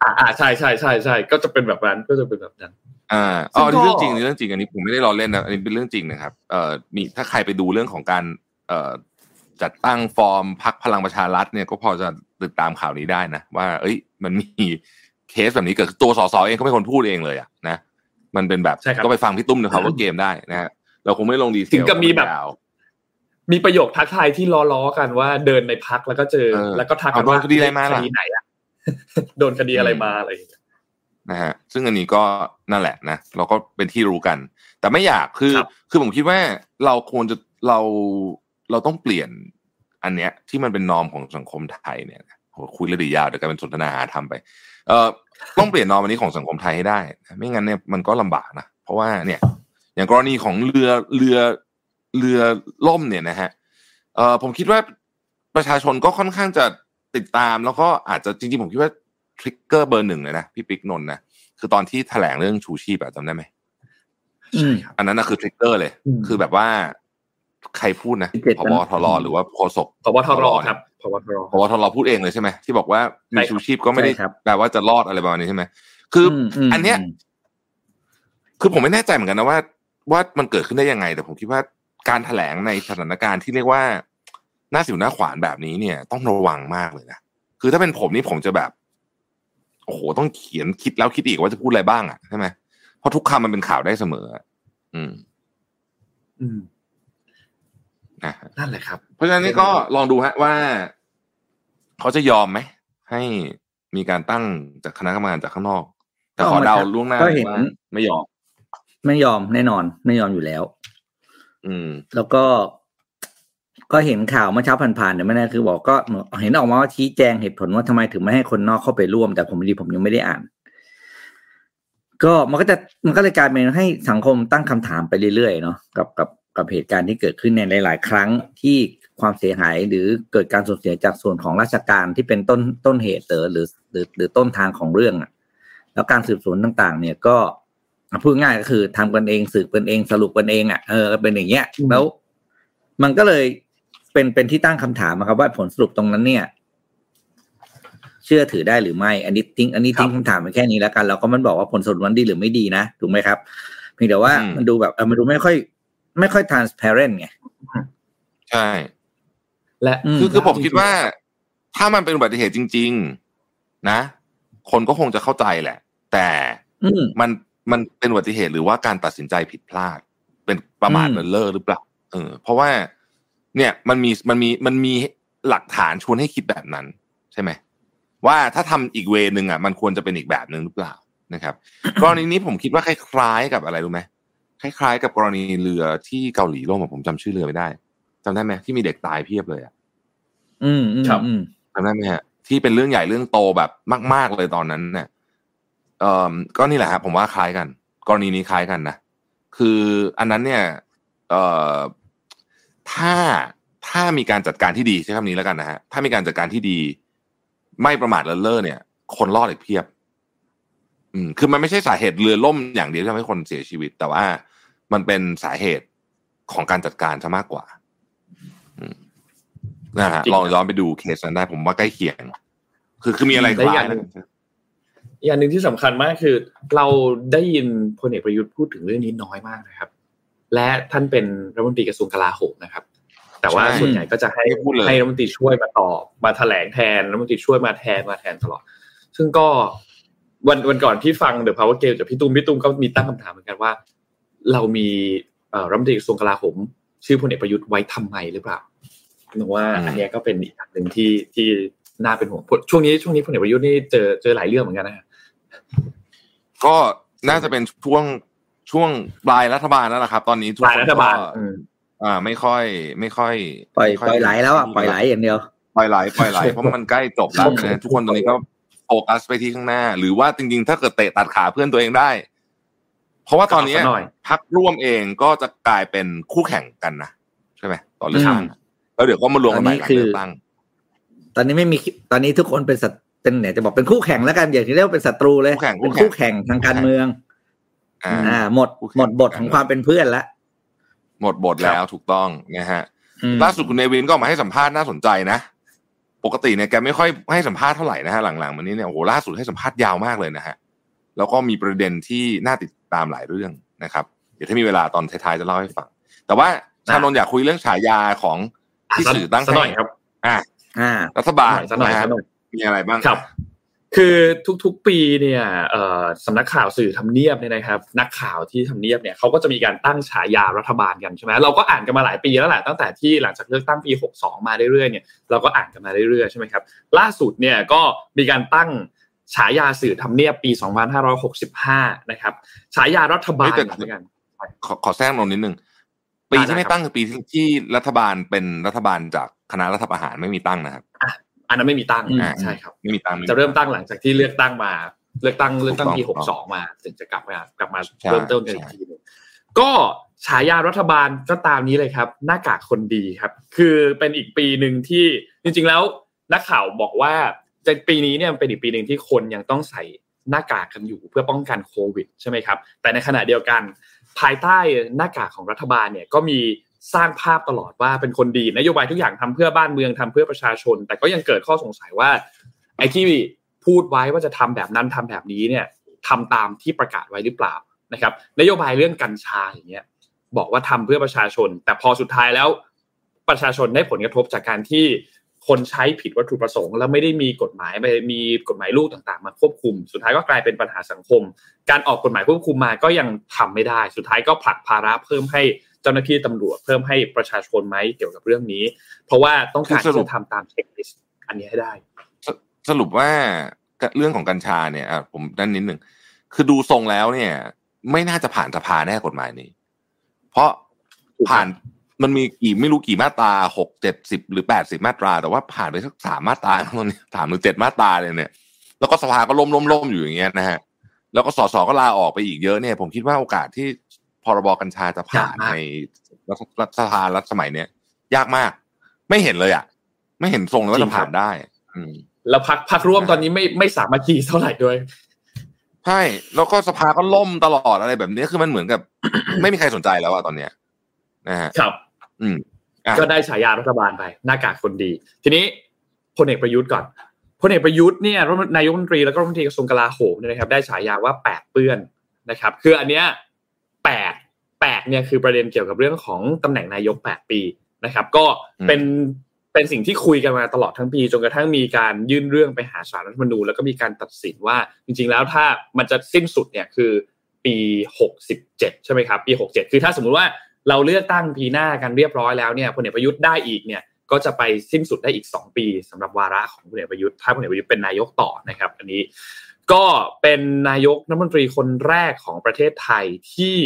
อ่าอ่าใช่ใช่ใช่ใช่ก็จะเป็นแบบนั้นก็จะเป็นแบบนั้น อ่าซึ่อ๋องก็นี่เรื่องจริงนี่เรื่องจริงอันนี้ผมไม่ได้ล้อเล่นนะอันนี้เป็นเรื่องจริงนะครับเอ่อมีถ้าใครไปดูเรื่องของการเอ่อจัดตั้งฟอร์มพักพลังประชารัฐเนี่ยก็พอจะติดตามข่าวนี้ได้นะว่า เอ้ย มันมีเคสแบบนี้เกิดตัวสสเองเขาเป็นคนพูดเองเลยอะนะมันเป็นแบบใช่ครับก็ไปฟังพี่ตุ้มนะครับว่าเกมได้นะฮะเราคงไม่ลงดีเทลถึงกับมีแบบยาว มีประโยคทักทายที่ล้อๆกันว่าเดินในพักแล้วก็เจอเออแล้วก็ทักกันเอาโดนว่าคดีอะไรมาล่ะคดีไหนอะโดนคดีอะไรมาอะไรอย่างเงี้ยนะฮะซึ่งอันนี้ก็นั่นแหละนะเราก็เป็นที่รู้กัน แต่ไม่อยากคือครับคือผมคิดว่าเราควรจะเราเราต้องเปลี่ยนอันเนี้ย ที่มันเป็นนอมของสังคมไทยเนี่ยโหคุยเรื่องดียาวเดี๋ยวกลายเป็นสนทนาหาทำไป เอ่อต้องเปลี่ยนนอมอันนี้ของสังคมไทยให้ได้นะไม่งั้นเนี่ยมันก็ลำบากนะเพราะว่าเนี่ย อย่างกรณีของเรือเรือ เรือล่มเนี่ยนะฮะเอ่อผมคิดว่าประชาชนก็ค่อนข้างจะติดตาม แล้วก็อาจจะจริงๆผมคิดว่าทริกเกอร์เบอร์หนึ่งเลยนะพี่ปิ๊กนนท์นะคือตอนที่แถลงเรื่องชูชีพอะจำได้ไหมอืมอันนั้นนะคือทริกเกอร์เลยอืมคือแบบว่าใครพูดนะที่เจ็ดพนะบทรหรือว่าโฆษกพบทรครับพบทรพบทรพูดเองเลยใช่ไหมที่บอกว่ามีใช่ครับชูชีพก็ไม่ได้ใช่ครับแปลว่าจะรอดอะไรประมาณนี้ใช่ไหมคืออมมอันเนี้ยมคือผมไม่แน่ใจเหมือนกันนะว่า ว่ามันเกิดขึ้นได้ยังไง แต่ผมคิดว่า การแถลงในสถานการณ์ที่เรียกว่าหน้าสิวหน้าขวานแบบนี้เนี่ย ต้องระวังมากเลยนะคือถ้าเป็นผมนี่ผมจะแบบโอ้โหต้องเขียนคิดแล้วคิดอีกว่าจะพูดอะไรบ้างอะใช่ไหมเพราะทุกคำมันเป็นข่าวได้เสมออะอืม อืมนะฮะนั่นแหละครับ เพราะฉะนั้นนี่ก็ลองดูฮะว่า เขาจะยอมไหมให้มีการตั้งจากคณะกรรมการจากข้างนอก แต่ขอเดาล่วงหน้าก็เห็นว่าไม่ยอม ไม่ยอมแน่นอน ไม่ยอมอยู่แล้ว อืม แล้วก็ ก็เห็นข่าวเมื่อเช้าผ่านๆเนี่ยไม่แน่คือบอกก็เห็นออกมาว่าชี้แจงเหตุผลว่าทำไมถึงไม่ให้คนนอกเข้าไปร่วม แต่ผมดีผมยังไม่ได้อ่าน ก็มันก็จะมันก็เลยกลายเป็นให้สังคมตั้งคำถามไปเรื่อยๆเนาะกับกับกับเหตุการณ์ที่เกิดขึ้นในหลาย ๆ ครั้งที่ความเสียหายหรือเกิดการสูญเสียจากส่วนของราชการที่เป็นต้นต้นเหตุหรือหรือหรือต้นทางของเรื่องอะ แล้วการสืบสวนต่าง ๆ เนี่ยก็ พูดง่ายก็คือทำกันเองสืบกันเองสรุปกันเองอะเออเป็นอย่างเงี้ยแล้ว มันก็เลยเป็นเป็นที่ตั้งคำถามครับว่าผลสรุปตรงนั้นเนี่ย เชื่อถือได้หรือไม่ อันนี้ทิ้ง อันนี้ทิ้งคำถามไปแค่นี้แล้วกัน เราก็มันบอกว่าผลสรุปมันดีหรือไม่ดีนะถูกไหมครับเพียงแต่ว่าอืมมันดูแบบเออมันดูไม่ค่อย ไม่ค่อย transparent ไงใช่ และอืมคือคือผมคิดว่า ถ้ามันเป็นอุบัติเหตุจริง ๆ นะ คนก็คงจะเข้าใจแหละ แต่อืมมัน มันเป็นอุบัติเหตุหรือว่าการตัดสินใจผิดพลาด เป็นประมาทอืมเลินเล่อหรือเปล่าเออ เพราะว่า เนี่ยมันมีมันมีมันมีหลักฐานชวนให้คิดแบบนั้น ใช่ไหมว่าถ้าทำอีกเวนึงอะ มันควรจะเป็นอีกแบบหนึ่งหรือเปล่านะครับกรณีนี้ผมคิดว่าคล้ายๆกับอะไรรู้ไหมคล้ายๆ กับกรณีเรือที่เกาหลีล่มอะผมจำชื่อเรือไม่ได้จำได้ไหมที่มีเด็กตายเพียบเลยอะอืมอืมครับอืมจำได้ไหมฮะที่เป็นเรื่องใหญ่เรื่องโตแบบมาก ๆเลยตอนนั้นเนี่ย เอ่อก็นี่แหละครับผมว่าคล้ายกัน กรณีนี้คล้ายกันนะคืออันนั้นเนี่ยเอ่อถ้าถ้ามีการจัดการที่ดีใช้คำนี้แล้วกันนะฮะถ้ามีการจัดการที่ดี ไม่ประมาทเลินเล่อเนี่ย คนรอดอีกเพียบ อืมคือมันไม่ใช่สาเหตุเรือล่มอย่างเดียวที่ทำให้คนเสียชีวิต แต่ว่ามันเป็นสาเหตุของการจัดการซะมากกว่าอืมนะฮะจริงลองย้อนไปดูเคสนั้นได้ผมว่าใกล้เคียง คือคือมีอะไรคได้ล้าอย ย่างหนึ่งอย่างหนึ่งที่สำคัญมากคือ เราได้ยินพลเอกประยุทธ์พูดถึงเรื่องนี้น้อยมากนะครับ และท่านเป็นรัฐมนตรีกระทรวงกลาโหมนะครับ แต่ว่าใช่ส่วนใหญ่ก็จะให้ไม่พูดเลยให้รัฐมนตรีช่วยมาตอบมาแถลงแทนรัฐมนตรีช่วยมาแทนมาแทนตลอด ซึ่งก็วันวันก่อนที่ฟังเดอะพาวเวอร์เกมจากพี่ตุ้มพี่ตุ้มก็มีตั้งคำถามเหมือนกันว่า เรามีเอ่อรัฐมนตรีกระทรวงกลาโหม ชื่อพลเอกประยุทธ์ไว้ทำไมหรือเปล่าหนูว่าอืมอันเนี้ยก็เป็นอีกอย่างหนึ่งที่ที่น่าเป็นห่วงช่วงนี้ช่วงนี้พลเอกประยุทธ์นี่เจอเจอหลายเรื่องเหมือนกันนะฮะ ก็น่าจะเป็นช่วงช่วงปลายรัฐบาลแล้วล่ะครับ ตอนนี้ทุกหลายคนรัฐบาลก็อืมอ่า ไม่ค่อย ไม่ค่อยปล่อยม่ปค่ล่อยไหลแล้วอะปล่อยไหลอย่างเดียวปล่อยไหลปล่อยไหลเพราะมันใกล้จบแล้วนะทุกคนตอนนี้ก็โฟกัสไปที่ข้างหน้า หรือว่าจริง ๆ ถ้าเกิดเตะตัดขาเพื่อนตัวเองได้ เพราะว่าตอนนี้ก็เอาซะหน่อยพักร่วมเองก็จะกลายเป็นคู่แข่งกันนะใช่ไหมตอนเลือกตั้งแล้วเดี๋ยวก็มารวมกันใหม่หลังเลือกตั้งตอนนี้ไม่มีตอนนี้ทุกคนเป็นศัต เป็นเนี่ยจะบอกเป็นคู่แข่งแล้วกันอย่างที่เรียกว่าเป็นศัตรูเลยคู่แข่งเป็นคู่แข่งทางการเมือง อ่าอ่าหมดคู่แข่งหมดบทของความเป็นเพื่อนละหมดบทแล้วถูกต้องนะฮะอืมล่าสุดคุณเนวินก็ออกมาให้สัมภาษณ์น่าสนใจนะปกติเนี่ยแกไม่ค่อยให้สัมภาษณ์เท่าไหร่นะฮะหลังๆมานี้เนี่ยโอ้โหล่าสุดให้สัมภาษณ์ยาวมากเลยนะฮะแล้วก็มีประเด็นที่น่าติดตามหลายเรื่องนะครับ เดี๋ยวถ้ามีเวลาตอนท้ายๆจะเล่าให้ฟัง แต่ว่าชานนท์อยากคุยเรื่องฉายาของที่สื่อตั้งสักหน่อยให้ครับ อะอ่ารัฐบาลสักหน่อยนะสัฮะกหน่อย มีอะไรบ้างครับ คือทุกๆปีเนี่ยเอ่อสำนักข่าวสื่อทำเนียบเนี่ยนะครับ นักข่าวที่ทำเนียบเนี่ยเขาก็จะมีการตั้งฉายารัฐบาลกันใช่ไหมเราก็อ่านกันมาหลายปีแล้วแหละตั้งแต่ที่หลังจากเลือกตั้งปี 62 มาเรื่อยๆเนี่ยเราก็อ่านกันมาเรื่อยๆใช่ไหมครับล่าสุดเนี่ยก็มีการตั้งฉายาสื่อทำเนียบปี 2565 นะครับฉายารัฐบาลเฮ้ยแต่เหมือนกันขอขอแทรกนนท์นิดนึงปีที่ไม่ตั้งคือปีที่ที่รัฐบาลเป็นรัฐบาลจากคณะรัฐประหารไม่มีตั้งนะครับ อันนั้นไม่มีตั้งอืมใช่ครับไม่มีตั้งไจะเริ่มตั้งหลังจากที่เลือกตั้งมา เลือกตั้งเลือกตั้งปีถูกต้อง62มา ถึงจะกลับมากลับมาใช่เริ่มต้นกันอีกทีหนึงก็ฉายารัฐบาลก็ตามนี้เลยครับ หน้ากากคนดีครับ คือเป็นอีกปีหนึ่งที่จริง ๆ แล้วนักข่าวบอกว่าจะปีนี้เนี่ยเป็นอีกปีหนึ่งที่คนยังต้องใส่หน้ากากกันอยู่เพื่อป้องกันโควิดใช่ไหมครับ แต่ในขณะเดียวกัน ภายใต้หน้ากากของรัฐบาลเนี่ยก็มี สร้างภาพตลอดว่าเป็นคนดีนโยบายทุกอย่างทำเพื่อบ้านเมืองทำเพื่อประชาชน แต่ก็ยังเกิดข้อสงสัยว่า ไอ้ที่พูดไว้ว่าจะทำแบบนั้นทำแบบนี้เนี่ยทำตามที่ประกาศไว้หรือเปล่านะครับ นโยบายเรื่องกัญชาอย่างเงี้ยบอกว่าทำเพื่อประชาชน แต่พอสุดท้ายแล้วประชาชนได้ผลกระทบจากการที่คนใช้ผิดวัตถุประสงค์ แล้วไม่ได้มีกฎหมายไม่มีกฎหมายลูกต่างๆ มาควบคุม สุดท้ายก็กลายเป็นปัญหาสังคม การออกกฎหมายควบคุมมาก็ยังทำไม่ได้ สุดท้ายก็ผลักภาระเพิ่มให้ เจ้าหน้าที่ตำรวจเพิ่มให้ประชาชนไหมเกี่ยวกับเรื่องนี้ เพราะว่าต้องการคือสรุที่ปจะทำตามเช็คลิสต์อันนี้ให้ได้สสรุปว่าเรื่องของกัญชาเนี่ยอะผมด้านนิดหนึ่งคือดูทรงแล้วเนี่ย ไม่น่าจะผ่านสภาแน่กฎหมายนี้ เพราะผ่านมันมีกี่ไม่รู้กี่มาตราหกเจ็ดสิบหรือแปดสิบมาตรา แต่ว่าผ่านไปสักสามมาตราตอนนี้สามหรือเจ็ดมาตราเลยเนี่ย แล้วก็สภาก็ล้มล้มล้มอยู่อย่างเงี้ยนะฮะแล้วก็สสก็ลาออกไปอีกเยอะเนี่ย ผมคิดว่าโอกาสที่ พรบกัญชาจะผ่านยากมากในรัฐรัฐสภารัฐสมัยเนี้ยยากมาก ไม่เห็นเลยอะ ไม่เห็นทรงเลยว่าจะผ่านได้ อืมแล้วพักพักร่วมตอนนี้ไม่ไม่สามารถคีเท่าไหร่ด้วยใช่แล้วก็สภาก็ล่มตลอดอะไรแบบนี้คือมันเหมือนกับ ไม่มีใครสนใจแล้วอะตอนเนี้ยนะฮะครับ อืมอะก็ได้ฉายารัฐบาลไป หน้ากากคนดี ทีนี้พลเอกประยุทธ์ก่อนพลเอกประยุทธ์เนี่ยรัฐมนนายกรัฐมนตรีแล้วก็รัฐมนตรีกระทรวงกลาโหมเนี่ยนะครับ ได้ฉายาว่าแปดเปื้อนนะครับ คืออันเนี้ย แปดแปดเนี่ยคือประเด็นเกี่ยวกับเรื่องของตำแหน่งนายกแปดปีนะครับ ก็เป็นเป็นสิ่งที่คุยกันมาตลอดทั้งปีจนกระทั่งมีการยื่นเรื่องไปหาสารรัฐธรรมนูญแล้วก็มีการตัดสินว่าจริง ๆ แล้วถ้ามันจะสิ้นสุดเนี่ยคือปีหกสิบเจ็ดใช่ไหมครับ ปีหกเจ็ดคือถ้าสมมุติว่าเราเลือกตั้งปีหน้ากันเรียบร้อยแล้วเนี่ยพลเอกประยุทธ์ได้อีกเนี่ยก็จะไปสิ้นสุดได้อีก 2 ปีสำหรับวาระของพลเอกประยุทธ์ถ้าพลเอกประยุทธ์เป็นนายกต่อนะครับ อันนี้ ก็เป็นนายกรัฐมนตรีคนแรกของประเทศไทยที่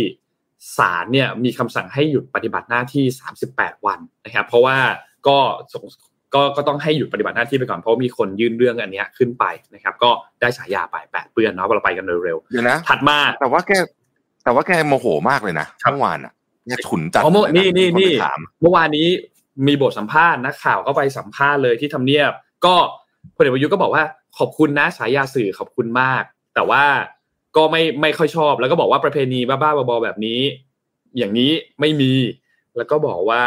ศาลเนี่ยมีคำสั่งให้หยุดปฏิบัติหน้าที่ 38 วันนะครับ เพราะว่าก็ส่งก็ก็ต้องให้หยุดปฏิบัติหน้าที่ไปก่อนเพราะว่ามีคนยื่นเรื่องอันเนี้ยขึ้นไปนะครับ ก็ได้ฉายาไปแปดเปื้อนเนาะเราไปกันเร็วเดี๋ยวนะๆถัดมาแต่ว่าแกแต่ว่าแกโมโหมากเลยนะครับเมื่อวานอะแกฉุนจัดอ๋อเมื่อเลยะนี่นี่มีคนี่ไปถามเมื่อวานนี้มีบทสัมภาษณ์นักข่าวก็ไปสัมภาษณ์เลยที่ทำเนียบก็ พลเอกประยุทธ์ก็บอกว่าขอบคุณนะฉายาสื่อขอบคุณมาก แต่ว่าก็ไม่ไม่ค่อยชอบ แล้วก็บอกว่าประเพณีบ้าๆบอๆแบบนี้ อย่างนี้ไม่มี แล้วก็บอกว่า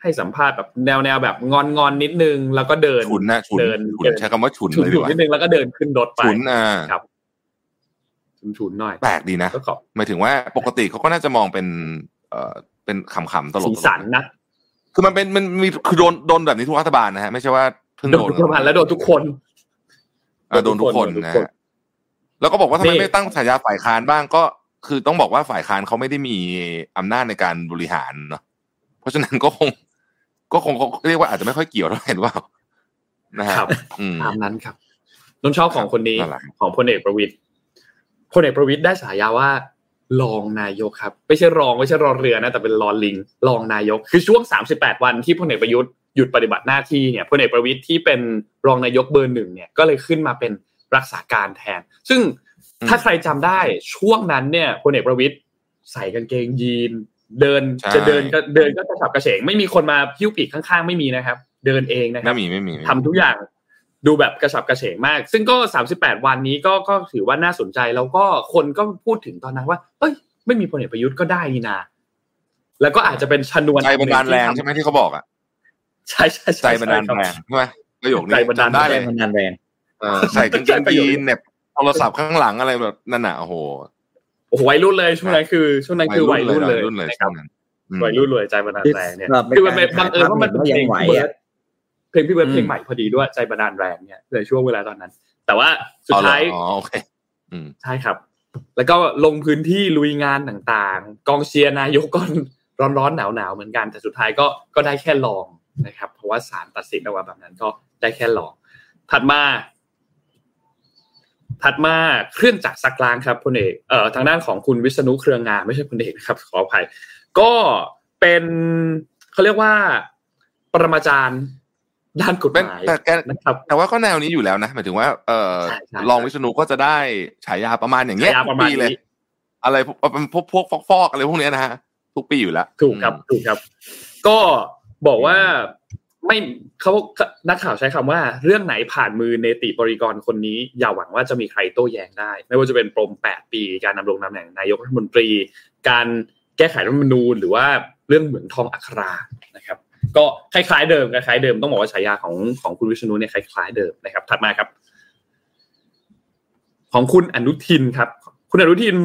ให้สัมภาษณ์แบบแนวแนวแบบงอนงอนๆนิดนึง แล้วก็เดินฉุนนะฉุนเดินฉุนเดินใช้คำว่าฉุนฉุนเลยฉุดีนกว่านิดนึงแล้วก็เดินขึ้นรถไปฉุนอ่าครับฉุนฉุนๆหน่อยแปลกดีนะก็ขอบหมายถึงว่าปกติเขาก็น่าจะมองเป็น เอ่อเป็นขำๆตลกสีๆสันนะคือมันเป็นมันมีคือโดนโดนแบบนี้ทุกรัฐบาลนะฮะไม่ใช่ว่า เพิ่งโดโดนนทุกประมาณแล้วโดนทุกคนเออโดนทุกคนโดนทุกนะคนฮะแล้วก็บอกว่าทำไมนี่ไม่ตั้งฉายาฝ่ายค้านบ้างก็คือต้องบอกว่าฝ่ายค้านเขาไม่ได้มีอำนาจในการบริหารเนาะเพราะฉะนั้นก็คง ก็คงเขาเรียกว่าอาจจะไม่ค่อยเกี่ยวเท่าไหร่หรือเปล่านะฮะครับอืมตามนั้นครับนนชอบของคนนี้นั่นแหละของพลเอกประวิตยพลเอกประวิตยได้ฉายาว่า รองนายกครับ ไม่ใช่รองไม่ใช่รอเรือนะแต่เป็นรอลิงรองนายก คือช่วง 38 วันที่พลเอกประยุทธ์ หยุดปฏิบัติหน้าที่เนี่ยพลเอกประวิตยที่เป็นรองนายกเบอร์หนึ่งเนี่ยก็เลยขึ้นมาเป็นรักษาการแทน ซึ่งถ้าใครจำได้ช่วงนั้นเนี่ยพลเอกประวิตยใส่กางเกงยีน เดินใช่จะเดินก็เดินก็กระฉับกระเฉงไม่มีคนมาพิ้วปีกข้างๆไม่มีนะครับ เดินเองนะครัไม่บมีไม่มีไม่มีทำทุกอย่างดูแบบกระฉับกระเฉงมาก ซึ่งก็ 38 วันนี้ก็ก็ถือว่าน่าสนใจแล้วก็คนก็พูดถึงตอนนั้นว่า เอ้ย ไม่มีพลเอกประยุทธ์ก็ได้นี่นา แล้วก็อาจจะเป็นชนวนใจบันดาลแรงที่ใช่ไหมที่เขาบอกอะ ใช่ใช่ใจบันดาลแรงใช่ไหมประโยคนี้ใจบันดาลจำได้เลยมันนานแรงเออใส่กางเกงยีนเนี่ยโทรศัพท์ข้างหลังอะไรแบบนั่นน่ะโอ้โหโอ้โหวัยรุ่นเลยช่วงนั้นคือช่วงนั้นคือวัยรุ่นเลยวัยรุ่นเลยนะครับช่วงนั้นอืมวัยรุ่นเลยใจบันดาลแรงเนี่ยแบบคือมันเป็นบังเอิญว่ามันเป็นเพลงยังไหวพี่เบิร์อะดเพลงพี่เบิร์ดอืมเพลงใหม่พอดีด้วยใจบันดาลแรงเนี่ยในช่วงเวลาตอนนั้น แต่ว่าสุดอ๋อเหรอท้ายอ๋อโอเคอืมใช่ครับ แล้วก็ลงพื้นที่ลุยงานต่างๆ กองเชียร์นายกก็ร้อนๆหนาวๆเหมือนกันแต่สุดท้ายก็ก็ได้แค่ลอง นะครับ เพราะว่าศาลตัดสินออกมาแบบนั้นก็ได้แค่ลองถัดมา ถัดมาเครื่องจักรซักล้างครับพลเอกเอ่อทางด้านของคุณวิษณุเครืองามไม่ใช่พลเอกนะครับ ขออภัย ก็เป็นเขาเรียกว่าปรมาจารย์ด้านกฎหเป็นมายแต่แกนะครับแต่ว่าก็แนวนี้อยู่แล้วนะหมายถึงว่าเออใช่ใช่รองวิษณุก็จะได้ฉายาประมาณอย่างเงี้ยฉายาประมาณทุกปีเลยนี้อะไรพวกเป็นพวกพวกฟอกๆอะไรพวกเนี้ยนะฮะทุกปีอยู่แล้ว ถูกครับถูกครับ ก็ บอกว่าไม่เขานักข่าวใช้คำว่า เรื่องไหนผ่านมือเนติบริกรคนนี้ อย่าหวังว่าจะมีใครโต้แย้งได้ ไม่ว่าจะเป็นปมแปดปี การดำรงตำแหน่งนายกรัฐมนตรี การแก้ไขรัฐธรรมนูญหรือว่าเรื่องเหมืองทองอัครานะครับ ก็คล้ายๆเดิมคล้ายๆเดิมต้องบอกว่าฉายาของของคุณวิษณุเนี่ยคล้ายๆเดิมนะครับ ถัดมาครับ ของคุณอนุทินครับ คุณอนุทิน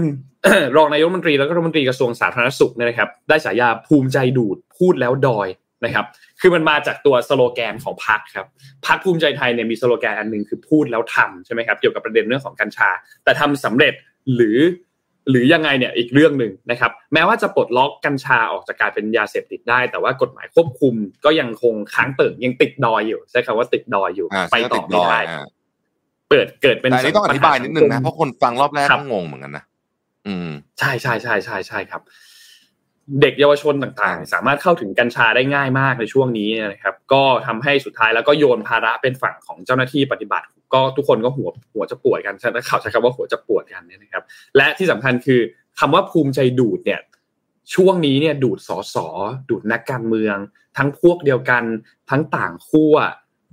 รองนายกรัฐมนตรีแล้วก็รัฐมนตรีกระทรวงสาธารณสุขเนี่ยนะครับ ได้ฉายาภูมิใจดูดพูดแล้วดอย นะครับ คือมันมาจากตัวสโลแกนของพรรคครับพรรคภูมิใจไทยเนี่ยมีสโลแกนอันหนึ่งคือพูดแล้วทำใช่ไหมครับเกี่ยวกับประเด็นเรื่องของกัญชา แต่ทำสำเร็จหรือหรือยังไงเนี่ยอีกเรื่องหนึ่งนะครับ แม้ว่าจะปลดล็อกกัญชาออกจากการเป็นยาเสพติดได้ แต่ว่ากฎหมายควบคุมก็ยังคงค้างเติ่งยังติดดอยอยู่ใช้คำว่าติดดอยอยู่อ่าไปต่อไม่ได้อ่าเปิดเกิดเป็นแต่อันนี้ต้องอธิบายนิดนึงนะปัญหาสัคมเพราะคนฟังรอบแรกครับก็งงเหมือนกันนะอืมใช่ใช่ใช่ใช่ใช่ครับ เด็กเยาวชนต่างๆ สามารถเข้าถึงกัญชาได้ง่ายมากในช่วงนี้นะครับ ก็ทำให้สุดท้ายแล้วก็โยนภาระเป็นฝั่งของเจ้าหน้าที่ปฏิบัติ ก็ทุกคนก็หัวหัวจะปวดกันใช่ไหมข่าวใช้คำว่าหัวจะปวดกันเนี่ยนะครับ และที่สำคัญคือคำว่าภูมิใจดูดเนี่ยช่วงนี้เนี่ยดูดสอสอดูดนักการเมือง ทั้งพวกเดียวกันทั้งต่างขั้ว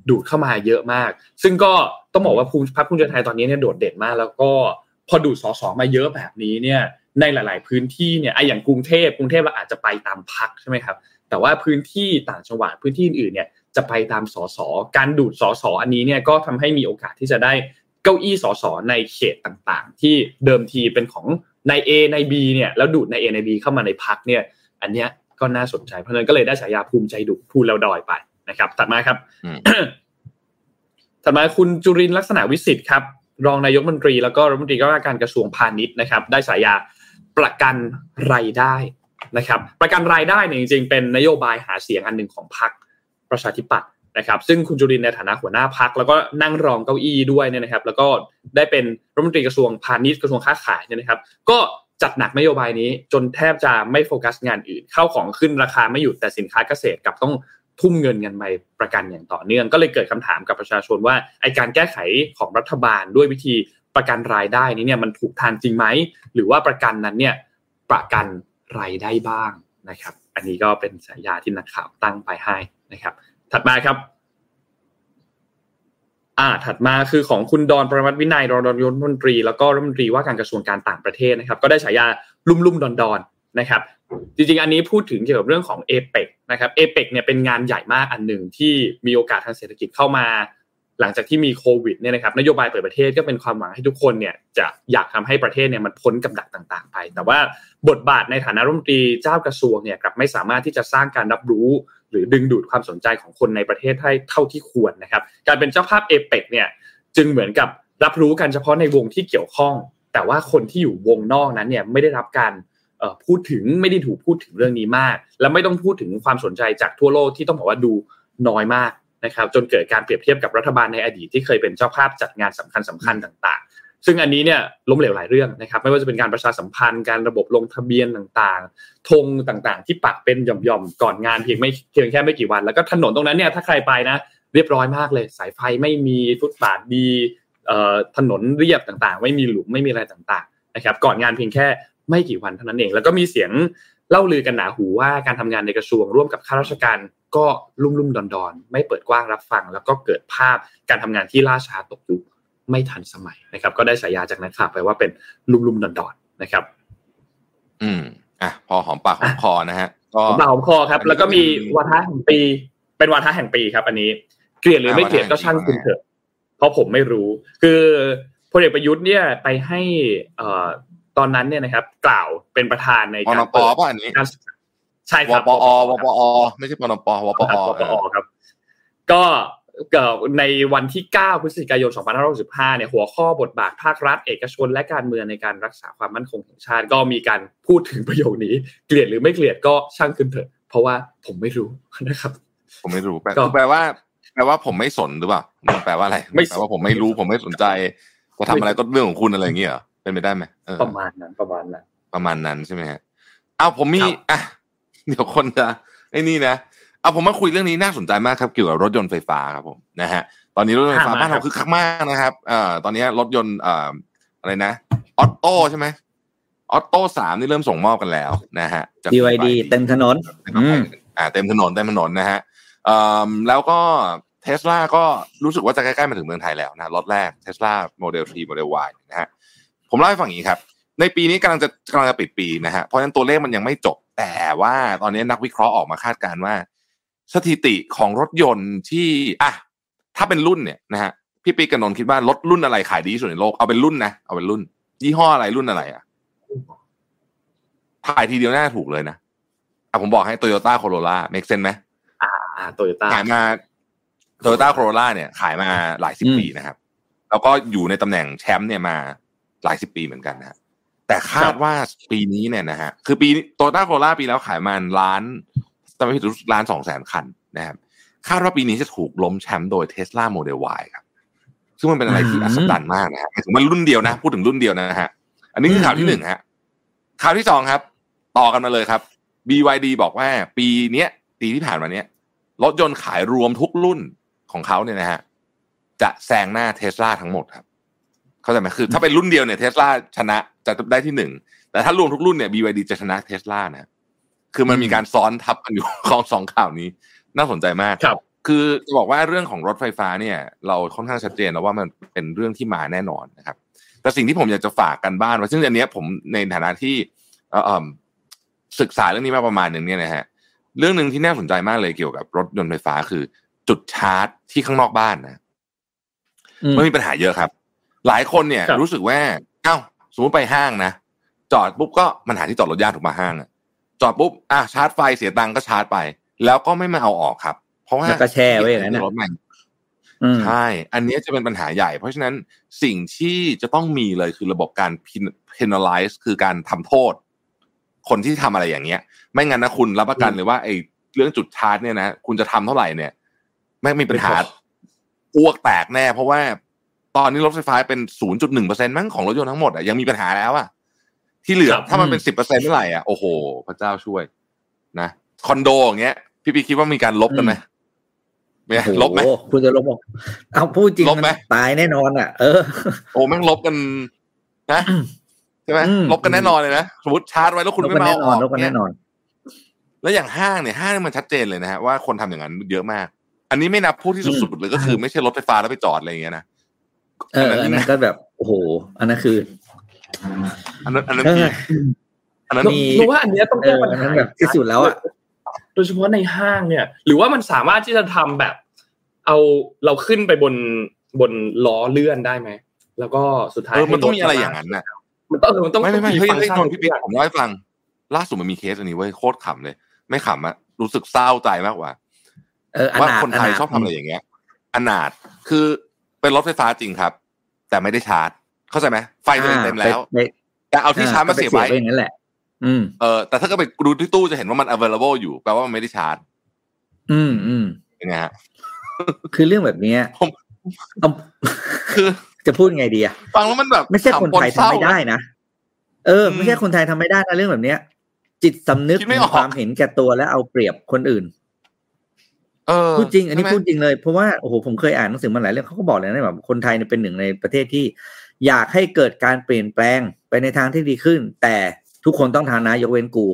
ดูดเข้ามาเยอะมาก ซึ่งก็ต้องบอกว่าภูมิพรรคภูมิใจไทยตอนนี้เนี่ยโดดเด่นมาก แล้วก็พอดูดสอสอมาเยอะแบบนี้เนี่ย ในหลาย ๆ พื้นที่เนี่ยไออย่างกรุงเทพกรุงเทพเราอาจจะไปตามพักใช่ไหมครับแต่ว่าพื้นที่ต่างจังหวัดพื้นที่อื่นเนี่ยจะไปตามสสการดูดสสอันนี้เนี่ยก็ทำให้มีโอกาสที่จะได้เก้าอี้สสในเขตต่างๆ ที่เดิมทีเป็นของใน A ใน B เนี่ยแล้วดูดใน A ใน B เข้ามาในพักเนี่ย อันเนี้ยก็น่าสนใจเพราะฉะนั้นก็เลยได้ฉายาภูมิใจดุพูดแล้วดอยไปนะครับ ถัดมาครับถัดมาคุณจุรินลักษณะวิสิทธิ์ครับรองนายกมนตรีแล้วก็รัฐมนตรีว่าการกระทรวงพาณิชย์นะครับ ได้ฉายา ประกันรายได้นะครับ ประกันรายได้เนี่ยจริงๆ เป็นนโยบายหาเสียงอันหนึ่งของพรรคประชาธิปัตย์นะครับ ซึ่งคุณจุรินในฐานะหัวหน้าพักแล้วก็นั่งรองเก้าอี้ด้วยเนี่ยนะครับ แล้วก็ได้เป็นรัฐมนตรีกระทรวงพาณิชย์กระทรวงค้าขายเนี่ยนะครับ ก็จัดหนักนโยบายนี้จนแทบจะไม่โฟกัสงานอื่น เข้าของขึ้นราคาไม่หยุดแต่สินค้าเกษตรกับต้องทุ่มเงินกันไปประกันอย่างต่อเนื่อง ก็เลยเกิดคำถามกับประชาชนว่าไอการแก้ไขของรัฐบาลด้วยวิธี ประกันรายได้นี้เนี่ยมันถูกทานจริงไหมหรือว่าประกันนั้นเนี่ยประกันรายได้บ้างนะครับ อันนี้ก็เป็นสายาที่นักข่าวตั้งไปให้นะครับ ถัดมาครับ อ่า ถัดมาคือของคุณดอนประมัติวินัยรองนายกรัฐมนตรี แล้วก็รัฐมนตรีว่าการกระทรวงการต่างประเทศนะครับ ก็ได้ฉายาลุ่มลุ่มดอนดอนนะครับ จริงๆ อันนี้พูดถึงเกี่ยวกับเรื่องของเอเปกนะครับเอเปกเนี่ยเป็นงานใหญ่มากอันหนึ่งที่มีโอกาสทางเศรษฐกิจเข้ามา หลังจากที่มีโควิดเนี่ยนะครับนโยบายเปิดประเทศก็เป็นความหวังให้ทุกคนเนี่ยจะอยากทำให้ประเทศเนี่ยมันพ้นกับดักต่าง ๆ ไป แต่ว่าบทบาทในฐานะรัฐมนตรีเจ้ากระทรวงเนี่ยกลับไม่สามารถที่จะสร้างการรับรู้ หรือดึงดูดความสนใจของคนในประเทศให้เท่าที่ควรนะครับ การเป็นเจ้าภาพเอเปกเนี่ยจึงเหมือนกับรับรู้กันเฉพาะในวงที่เกี่ยวข้อง แต่ว่าคนที่อยู่วงนอกนั้นเนี่ยไม่ได้รับการพูดถึงไม่ได้ถูกพูดถึงเรื่องนี้มาก และไม่ต้องพูดถึงความสนใจจากทั่วโลกที่ต้องบอกว่าดูน้อยมาก นะครับจนเกิดการเปรียบเทียบกับรัฐบาลในอดีตที่เคยเป็นเจ้าภาพจัดงานสำคัญสำคัญต่าง ๆ ซึ่งอันนี้เนี่ยล้มเหลวหลายเรื่องนะครับ ไม่ว่าจะเป็นการประชาสัมพันธ์การระบบลงทะเบียนต่างๆธงต่างๆ ที่ปักเป็นหย่อมๆก่อนงานเพียงไม่เพียงแค่ไม่กี่วัน แล้วก็ถนนตรงนั้นเนี่ยถ้าใครไปนะเรียบร้อยมากเลย สายไฟไม่มีฟุตบาทดีถนนเรียบต่างๆ ไม่มีหลุมไม่มีอะไรต่างๆนะครับก่อนงานเพียงแค่ไม่กี่วันเท่านั้นเอง แล้วก็มีเสียง เล่าลือกันหนาหูว่าการทำงานในกระทรวงร่วมกับข้าราชการก็ลุ่มลุ่มดอนดอนไม่เปิดกว้างรับฟัง แล้วก็เกิดภาพการทำงานที่ล่าช้าตกยุคไม่ทันสมัยนะครับ ก็ได้ฉายาจากนักข่าวไปว่าเป็นลุ่มลุ่มดอนดอนนะครับ อืมอะพอหอมปากหอมคอนะฮะก็หอมปากหอมคอครับ แล้วก็มีวาทะแห่งปี เป็นวาทะแห่งปีครับ อันนี้เกลียดหรือไม่เกลียดก็ช่างคุณเถอะเพราะผมไม่รู้ คือพลเอกประยุทธ์เนี่ยไปให้เอ่อ ตอนนั้นเนี่ยนะครับ กล่าวเป็นประธานในการเปิดป่ะอันนี้ใช่ครับวปอวปอไม่ใช่ปนปวปอวปอครับ ก็ในวันที่ 9 พฤศจิกายน 2565 เนี่ยหัวข้อบทบาทภาครัฐ เอกชน และการเมืองในการรักษาความมั่นคงของชาติ ก็มีการพูดถึงประโยคนี้ เกลียดหรือไม่เกลียดก็ช่างขึ้นเถอะ เพราะว่าผมไม่รู้นะครับ ผมไม่รู้แปลว่า แปลว่าผมไม่สนหรือเปล่าแปลว่าอะไรแปลว่าผมไม่รู้ผมไม่สนใจจะทำอะไรก็เรื่องของคุณอะไรอย่างเงี้ย เป็นไปได้ไหมประมาณนั้นประมาณนั้นประมาณนั้นใช่ไหมฮะเอาผมมีอะเดี๋ยวคนจะไอ้นี่นะเอาผมมาคุยเรื่องนี้น่าสนใจมากครับเกี่ยวกับรถยนต์ไฟฟ้าครับผมนะฮะตอนนี้รถยนต์ไฟฟ้าบ้านเราคือคักมากนะครับเอ่อตอนนี้รถยนต์เอ่ออะไรนะออโต้ใช่ไหมออโต้สามนี่เริ่มส่งมอบกันแล้วนะฮะ BYD เต็มถนนอ่าเต็มถนนเต็มถนนนะฮะเอ่อแล้วก็เทสลาก็รู้สึกว่าจะใกล้ๆมาถึงเมืองไทยแล้วนะรถแรกเทสลาโมเดล 3 Model Y นะฮะ ผมเล่าให้ฟังอย่างนี้ครับ ในปีนี้กำลังจะกำลังจะปิดปีนะฮะเพราะฉะนั้นตัวเลขมันยังไม่จบ แต่ว่าตอนนี้นักวิเคราะห์ออกมาคาดการณ์ว่า สถิติของรถยนต์ที่อะถ้าเป็นรุ่นเนี่ยนะฮะพี่ปิ๊กกับนนท์คิดว่ารถรุ่นอะไรขายดีที่สุดในโลกเอาเป็นรุ่นนะเอาเป็นรุ่น ยี่ห้ออะไรรุ่นอะไรอะทายทีเดียวน่าถูกเลยนะอะผมบอกให้โตโยต้าโคโรล่า make sense ไหมอ่าโตโยต้าขายมาโตโยต้าโคโรล่าเนี่ย ขายมาหลายสิบปีนะครับ แล้วก็อยู่ในตำแหน่งแชมป์เนี่ยมา หลายสิบปีเหมือนกันนะแต่คาดว่าปีนี้เนี่ยนะฮะคือปีโตโยต้าโคโรล่าปีแล้วขายมาล้านจำไม่ผิดล้านสองแสนคันนะครับคาดว่าปีนี้จะถูกล้มแชมป์โดยเทสลาโมเดล Y ครับซึ่งมันเป็นอะไรที่อัศจรรย์มากนะฮะถึงมันรุ่นเดียวนะ พูดถึงรุ่นเดียวนะฮะ อันนี้คือข่าวที่หนึ่งฮะ ข่าวที่สองครับ ต่อกันมาเลยครับ BYD บอกว่า ปีเนี้ยปีที่ผ่านมาเนี้ยรถยนต์ขายรวมทุกรุ่นของเขาเนี่ยนะฮะ จะแซงหน้าเทสลาทั้งหมดครับ เข้าใจไหมคือ ถ้าเป็นรุ่นเดียวเนี่ยเทสลาชนะจะได้ที่หนึ่งแต่ถ้ารวมทุกรุ่นเนี่ย BYD จะชนะเทสลานะคือมันมีการซ้อนทับกันอยู่ของสองข่าวนี้ น่าสนใจมากครับ คือจะบอกว่าเรื่องของรถไฟฟ้าเนี่ย เราค่อนข้างชัดเจนแล้วว่ามันเป็นเรื่องที่มาแน่นอนนะครับ แต่สิ่งที่ผมอยากจะฝากกันบ้านไว้ซึ่งอันเนี้ยผมในฐานะที่เอ่อเอิ่มศึกษาเรื่องนี้มาประมาณหนึ่งเนี่ยนะฮะเรื่องหนึ่งที่น่าสนใจมากเลยเกี่ยวกับรถยนต์ไฟฟ้าคือ จุดชาร์จที่ข้างนอกบ้านนะอืมมันมีปัญหาเยอะครับ หลายคนเนี่ยครับรู้สึกว่าเอ้าสมมติไปห้างนะจอดปุ๊บก็มันหาที่จอดรถยากถูกมาห้างอะจอดปุ๊บอะชาร์จไฟเสียตังค์ก็ชาร์จไป แล้วก็ไม่มาเอาออกครับ เพราะว่าแล้วก็แช่ไว้อย่างนั้นน่ะรถใหม่อืมใช่ อันนี้จะเป็นปัญหาใหญ่ เพราะฉะนั้นสิ่งที่จะต้องมีเลยคือระบบการ penalize คือการทำโทษ คนที่ทำอะไรอย่างเงี้ย ไม่งั้นนะคุณรับประกันเลยว่าไอ้เรื่องจุดชาร์จเนี่ยนะคุณจะทำเท่าไหร่เนี่ย ไม่งมีปัญหาไม่พออ้วกแตกแน่ เพราะว่า ตอนนี้รถไฟฟ้าเป็น0.1%มั้งของรถยนต์ทั้งหมดอะยังมีปัญหาแล้วอะที่เหลือครับถ้ามันเป็น10%เมื่อไหร่อะโอ้โห พระเจ้าช่วย นะคอนโดอย่างเงี้ย พี่ปีคิดว่ามีการลบกันไหมเนี่ยลบไหมโอ้โคุณจะลบบอกเอาพูดจริงลบไหมนตายแน่นอนอะ เออโอ้แม่งลบกันนะใช่ไหมอืมลบกันแน่นอนเลยนะสมมติชาร์จไว้แล้วคุณลบไม่กันมาแน่เอานออนอกลบกันเนี่แน่ยนอน แล้วอย่างห้างเนี่ยห้างมันชัดเจนเลยนะฮะว่าคนทำอย่างนั้นเยอะมาก อันนี้ไม่นับผู้ที่สุดๆเลยก็คือไม่ใช่รถไฟฟ้าแล้วไปจอดอะไรอย่างเงี้ยนะ เอออันนั้นก็แบบโอ้โห อันนั้นคือ อันนั้นอันนั้นเอมีออันนั้นมีเพราะว่าอันเนี้ยต้องเอแก้อปัญอันหานั้นแบบที่สุดแล้วอะโดยเฉพาะในห้างเนี่ย หรือว่ามันสามารถที่จะทำแบบ เอาเราขึ้นไปบนบนล้อเลื่อนได้ไหมแล้วก็สุดท้ายเออมันต้องมีอะไรให้อย่างนั้นน่ะมันต้องมันต้องไม่ไม่ไม่เฮ้ยฟังก์เฮ้ยชันนท์พี่ปิ๊กผมเล่าให้ฟัง ล่าสุดมันมีเคสอันนี้เว้ยโคตรขำเลย ไม่ขำอะรู้สึกเศร้าใจมากกว่าเอออว่านาถคนไทยนาถชอบทำอะไรอย่างเงี้ยอนาถคือ เป็นรถไฟฟ้าจริงครับ แต่ไม่ได้ชาร์จ เข้าใจไหมไฟตัวเองเต็มแล้วไปแต่เอาที่ชาร์จมาเสียบไว้ก็ปอย่างนั้นแหละ อืมเออแต่ถ้าเก็ไปดูที่ตู้จะเห็นว่ามัน available อยู่แปลว่ามันไม่ได้ชาร์จ อืมอืมยังไงฮะคือเรื่องแบบเนี้ยผมเอาคือจะพูดไงดีอะฟังแล้วมันแบบไม่ใช่คนไทยขำปเศร้าทำไม่ได้นะเออ ไม่ใช่คนไทยทำไม่ได้นะเรื่องแบบเนี้ย จิตสำนึกคิดไม่ออกความเห็นแก่ตัวและเอาเปรียบคนอื่นเออ พูดจริง อันนี้ใช่ไหมพูดจริงเลย เพราะว่าโอ้โหผมเคยอ่านหนังสือมาหลายเรื่องเขาก็บอกเลยนะแบบคนไทยเนี่ยเป็นหนึ่งในประเทศที่ อยากให้เกิดการเปลี่ยนแปลงไปในทางที่ดีขึ้น แต่ทุกคนต้องทานนะยกเว้นกู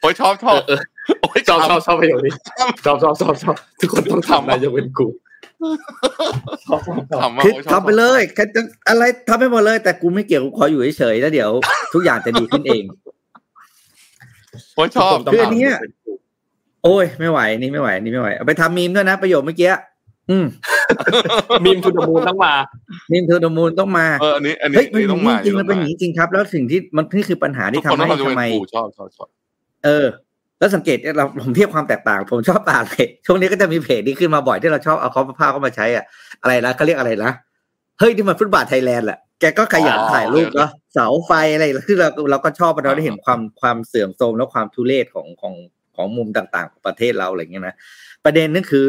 โอ้ยชอบชอบเออโอ้ยชอบชอบชอบประโยคนี้ชอบชอบชอบชอบทุกคนต้องทำนะยกเว้นกูชอบชอบชอบขำมากคือโอ้ยชอบทำไปเลยใครจะอะไรทำไปหมดเลย แต่กูไม่เกี่ยวกูขออยู่เฉยๆแล้วเดี๋ยว ทุกอย่างจะดีขึ้นเอง โอ้ยชอบคืออันเนี้ยโอ้ยไม่ไหวนี่ไม่ไหวนี่ไม่ไหวเอาไปทำมีมด้วยนะประโยคเมื่อกี้อืมมีมทูดมูลต้องมามีมเทอร์โดมูลต้องมาเอออันนี้อันนี้เฮ้ยอันนี้มัต้อนงมีมาจริงๆมันเป็นอย่างนี้นี้จริงครับ แล้วสิ่งที่มันนี่คือปัญหาทุที่กทำคนต้ให้องทำยกทำเว้นไมกูชอบชอบชอบเออ แล้วสังเกตเราผมเทียบความแตกต่าง ผมชอบอ่านเพจช่วงนี้ก็จะมีเพจที่ขึ้นมาบ่อยที่เราชอบเอาเขาภาพเข้ามาใช้อะอะไรนะเขาเรียกอะไรนะเฮ้ยที่มันฟุตบาทไทยแลนด์แหละ แกก็ขยันถ่ายรูปเนาะเสาไฟอะไรคือเราเราก็ชอบเราได้เห็นความความเสื่อมโทรมและความทุเรศของของของมุมต่างๆของประเทศเราอะไรเงี้ยนะประเด็นนั่นคือ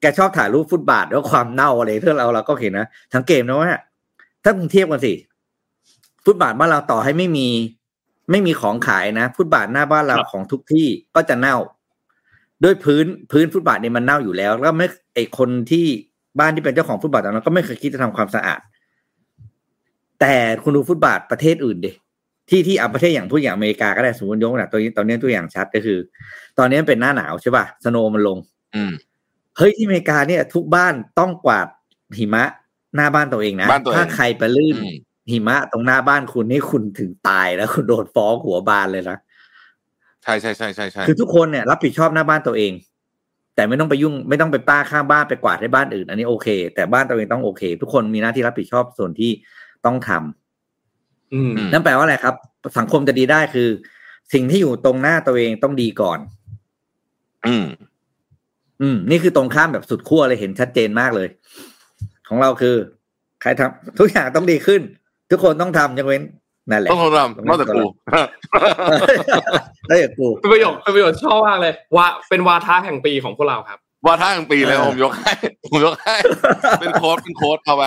แกชอบถ่ายรูปฟุตบาทแล้วความเน่าอะไรเพื่อเราเราก็เห็นนะทั้งเกมนะว่าถ้ามึงเทียบกันสิฟุตบาทบ้านเราต่อให้ไม่มี ไม่มีของขายนะฟุตบาทหน้าบ้านเราครับของทุกที่ก็จะเน่า ด้วยพื้นพื้นฟุตบาทเนี่ยมันเน่าอยู่แล้ว แล้วไม่ไอคนที่บ้านที่เป็นเจ้าของฟุตบาทตอนนั้นก็ไม่เคยคิดจะทำความสะอาด แต่คุณดูฟุตบาทประเทศอื่นดิที่ที่อะประเทศอย่างพูดอย่างอเมริกาก็ได้สมมติยกนะตัวนี้ตอนนี้ตัวอย่างชัดก็คือ ตอนนี้มันเป็นหน้าหนาวใช่ป่ะสโนว์มันลง อืมเฮ้ยที่อเมริกาเนี่ย ทุกบ้านต้องกวาดหิมะหน้าบ้านตัวเองนะบ้านตัวเองถ้าใครไปลื่นอืมหิมะตรงหน้าบ้านคุณนี่คุณถึงตายแล้วคุณโดนฟ้องหัวบานเลยนะใช่ใช่ใช่ใช่ใช่คือทุกคนเนี่ยรับผิดชอบหน้าบ้านตัวเอง แต่ไม่ต้องไปยุ่งไม่ต้องไปป้าข้างบ้านไปกวาดให้บ้านอื่น อันนี้โอเค แต่บ้านตัวเองต้องโอเค ทุกคนมีหน้าที่รับผิดชอบส่วนที่ ต้องทำอืมนั่นแปลว่าอะไรครับ สังคมจะดีได้คือ สิ่งที่อยู่ตรงหน้าตัวเองต้องดีก่อน อืม อืม นี่คือตรงข้ามแบบสุดขั้วเลยเห็นชัดเจนมากเลย ของเราคือ ใครทำทุกอย่างต้องดีขึ้น ทุกคนต้องทำยกเว้นนั่นแหละต้องทำนอกจากกูได้อย่างกูเป็นประโยคเป็นประโยชน์ชอบมากเลยว่าเป็นวาทะแห่งปีของพวกเราครับว่าท่าทั้งปีเลยเออผมยกให้ผมยกให้ เป็นโค้ดเป็นโค้ดเอาไป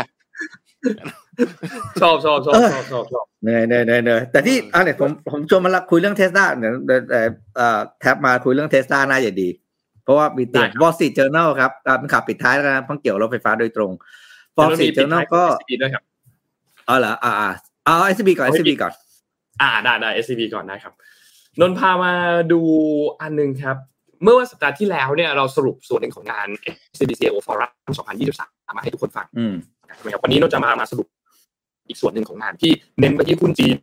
ชอบชอบชอบชอบชอบชอบเหนื่อยเหนื่อยเหนื่อยเหนื่อยแต่ที่อะเนี่ยผมผมชวนมาละคุยเรื่องเทสลาเดี๋ยวเดี๋ยวเอ่อเอ่อแท็บมาคุยเรื่องเทสลาน่าจะดี เพราะว่ามีเตียง Wall Street Journal ครับอะเป็นข่าวปิดท้ายแล้วนะเพิ่งเกี่ยวรถไฟฟ้าโดยตรง Wall Street Journal ก็ดีด้วยครับอ๋อเหรออ่าอ่าเอา SCB ก่อน SCB ก่อน อ่าได้ได้ SCB ก่อนนะครับนนพามาดูอันนึงครับ เมื่อวันสัปดาห์ที่แล้วเนี่ยเราสรุปส่วนหนึ่งของงาน SCBCO Forum 2023 มาให้ทุกคนฟังอืมนะครับวันนี้เราจะมามาสรุป อีกส่วนหนึ่งของงานที่เน้นไปที่หุ้นจีน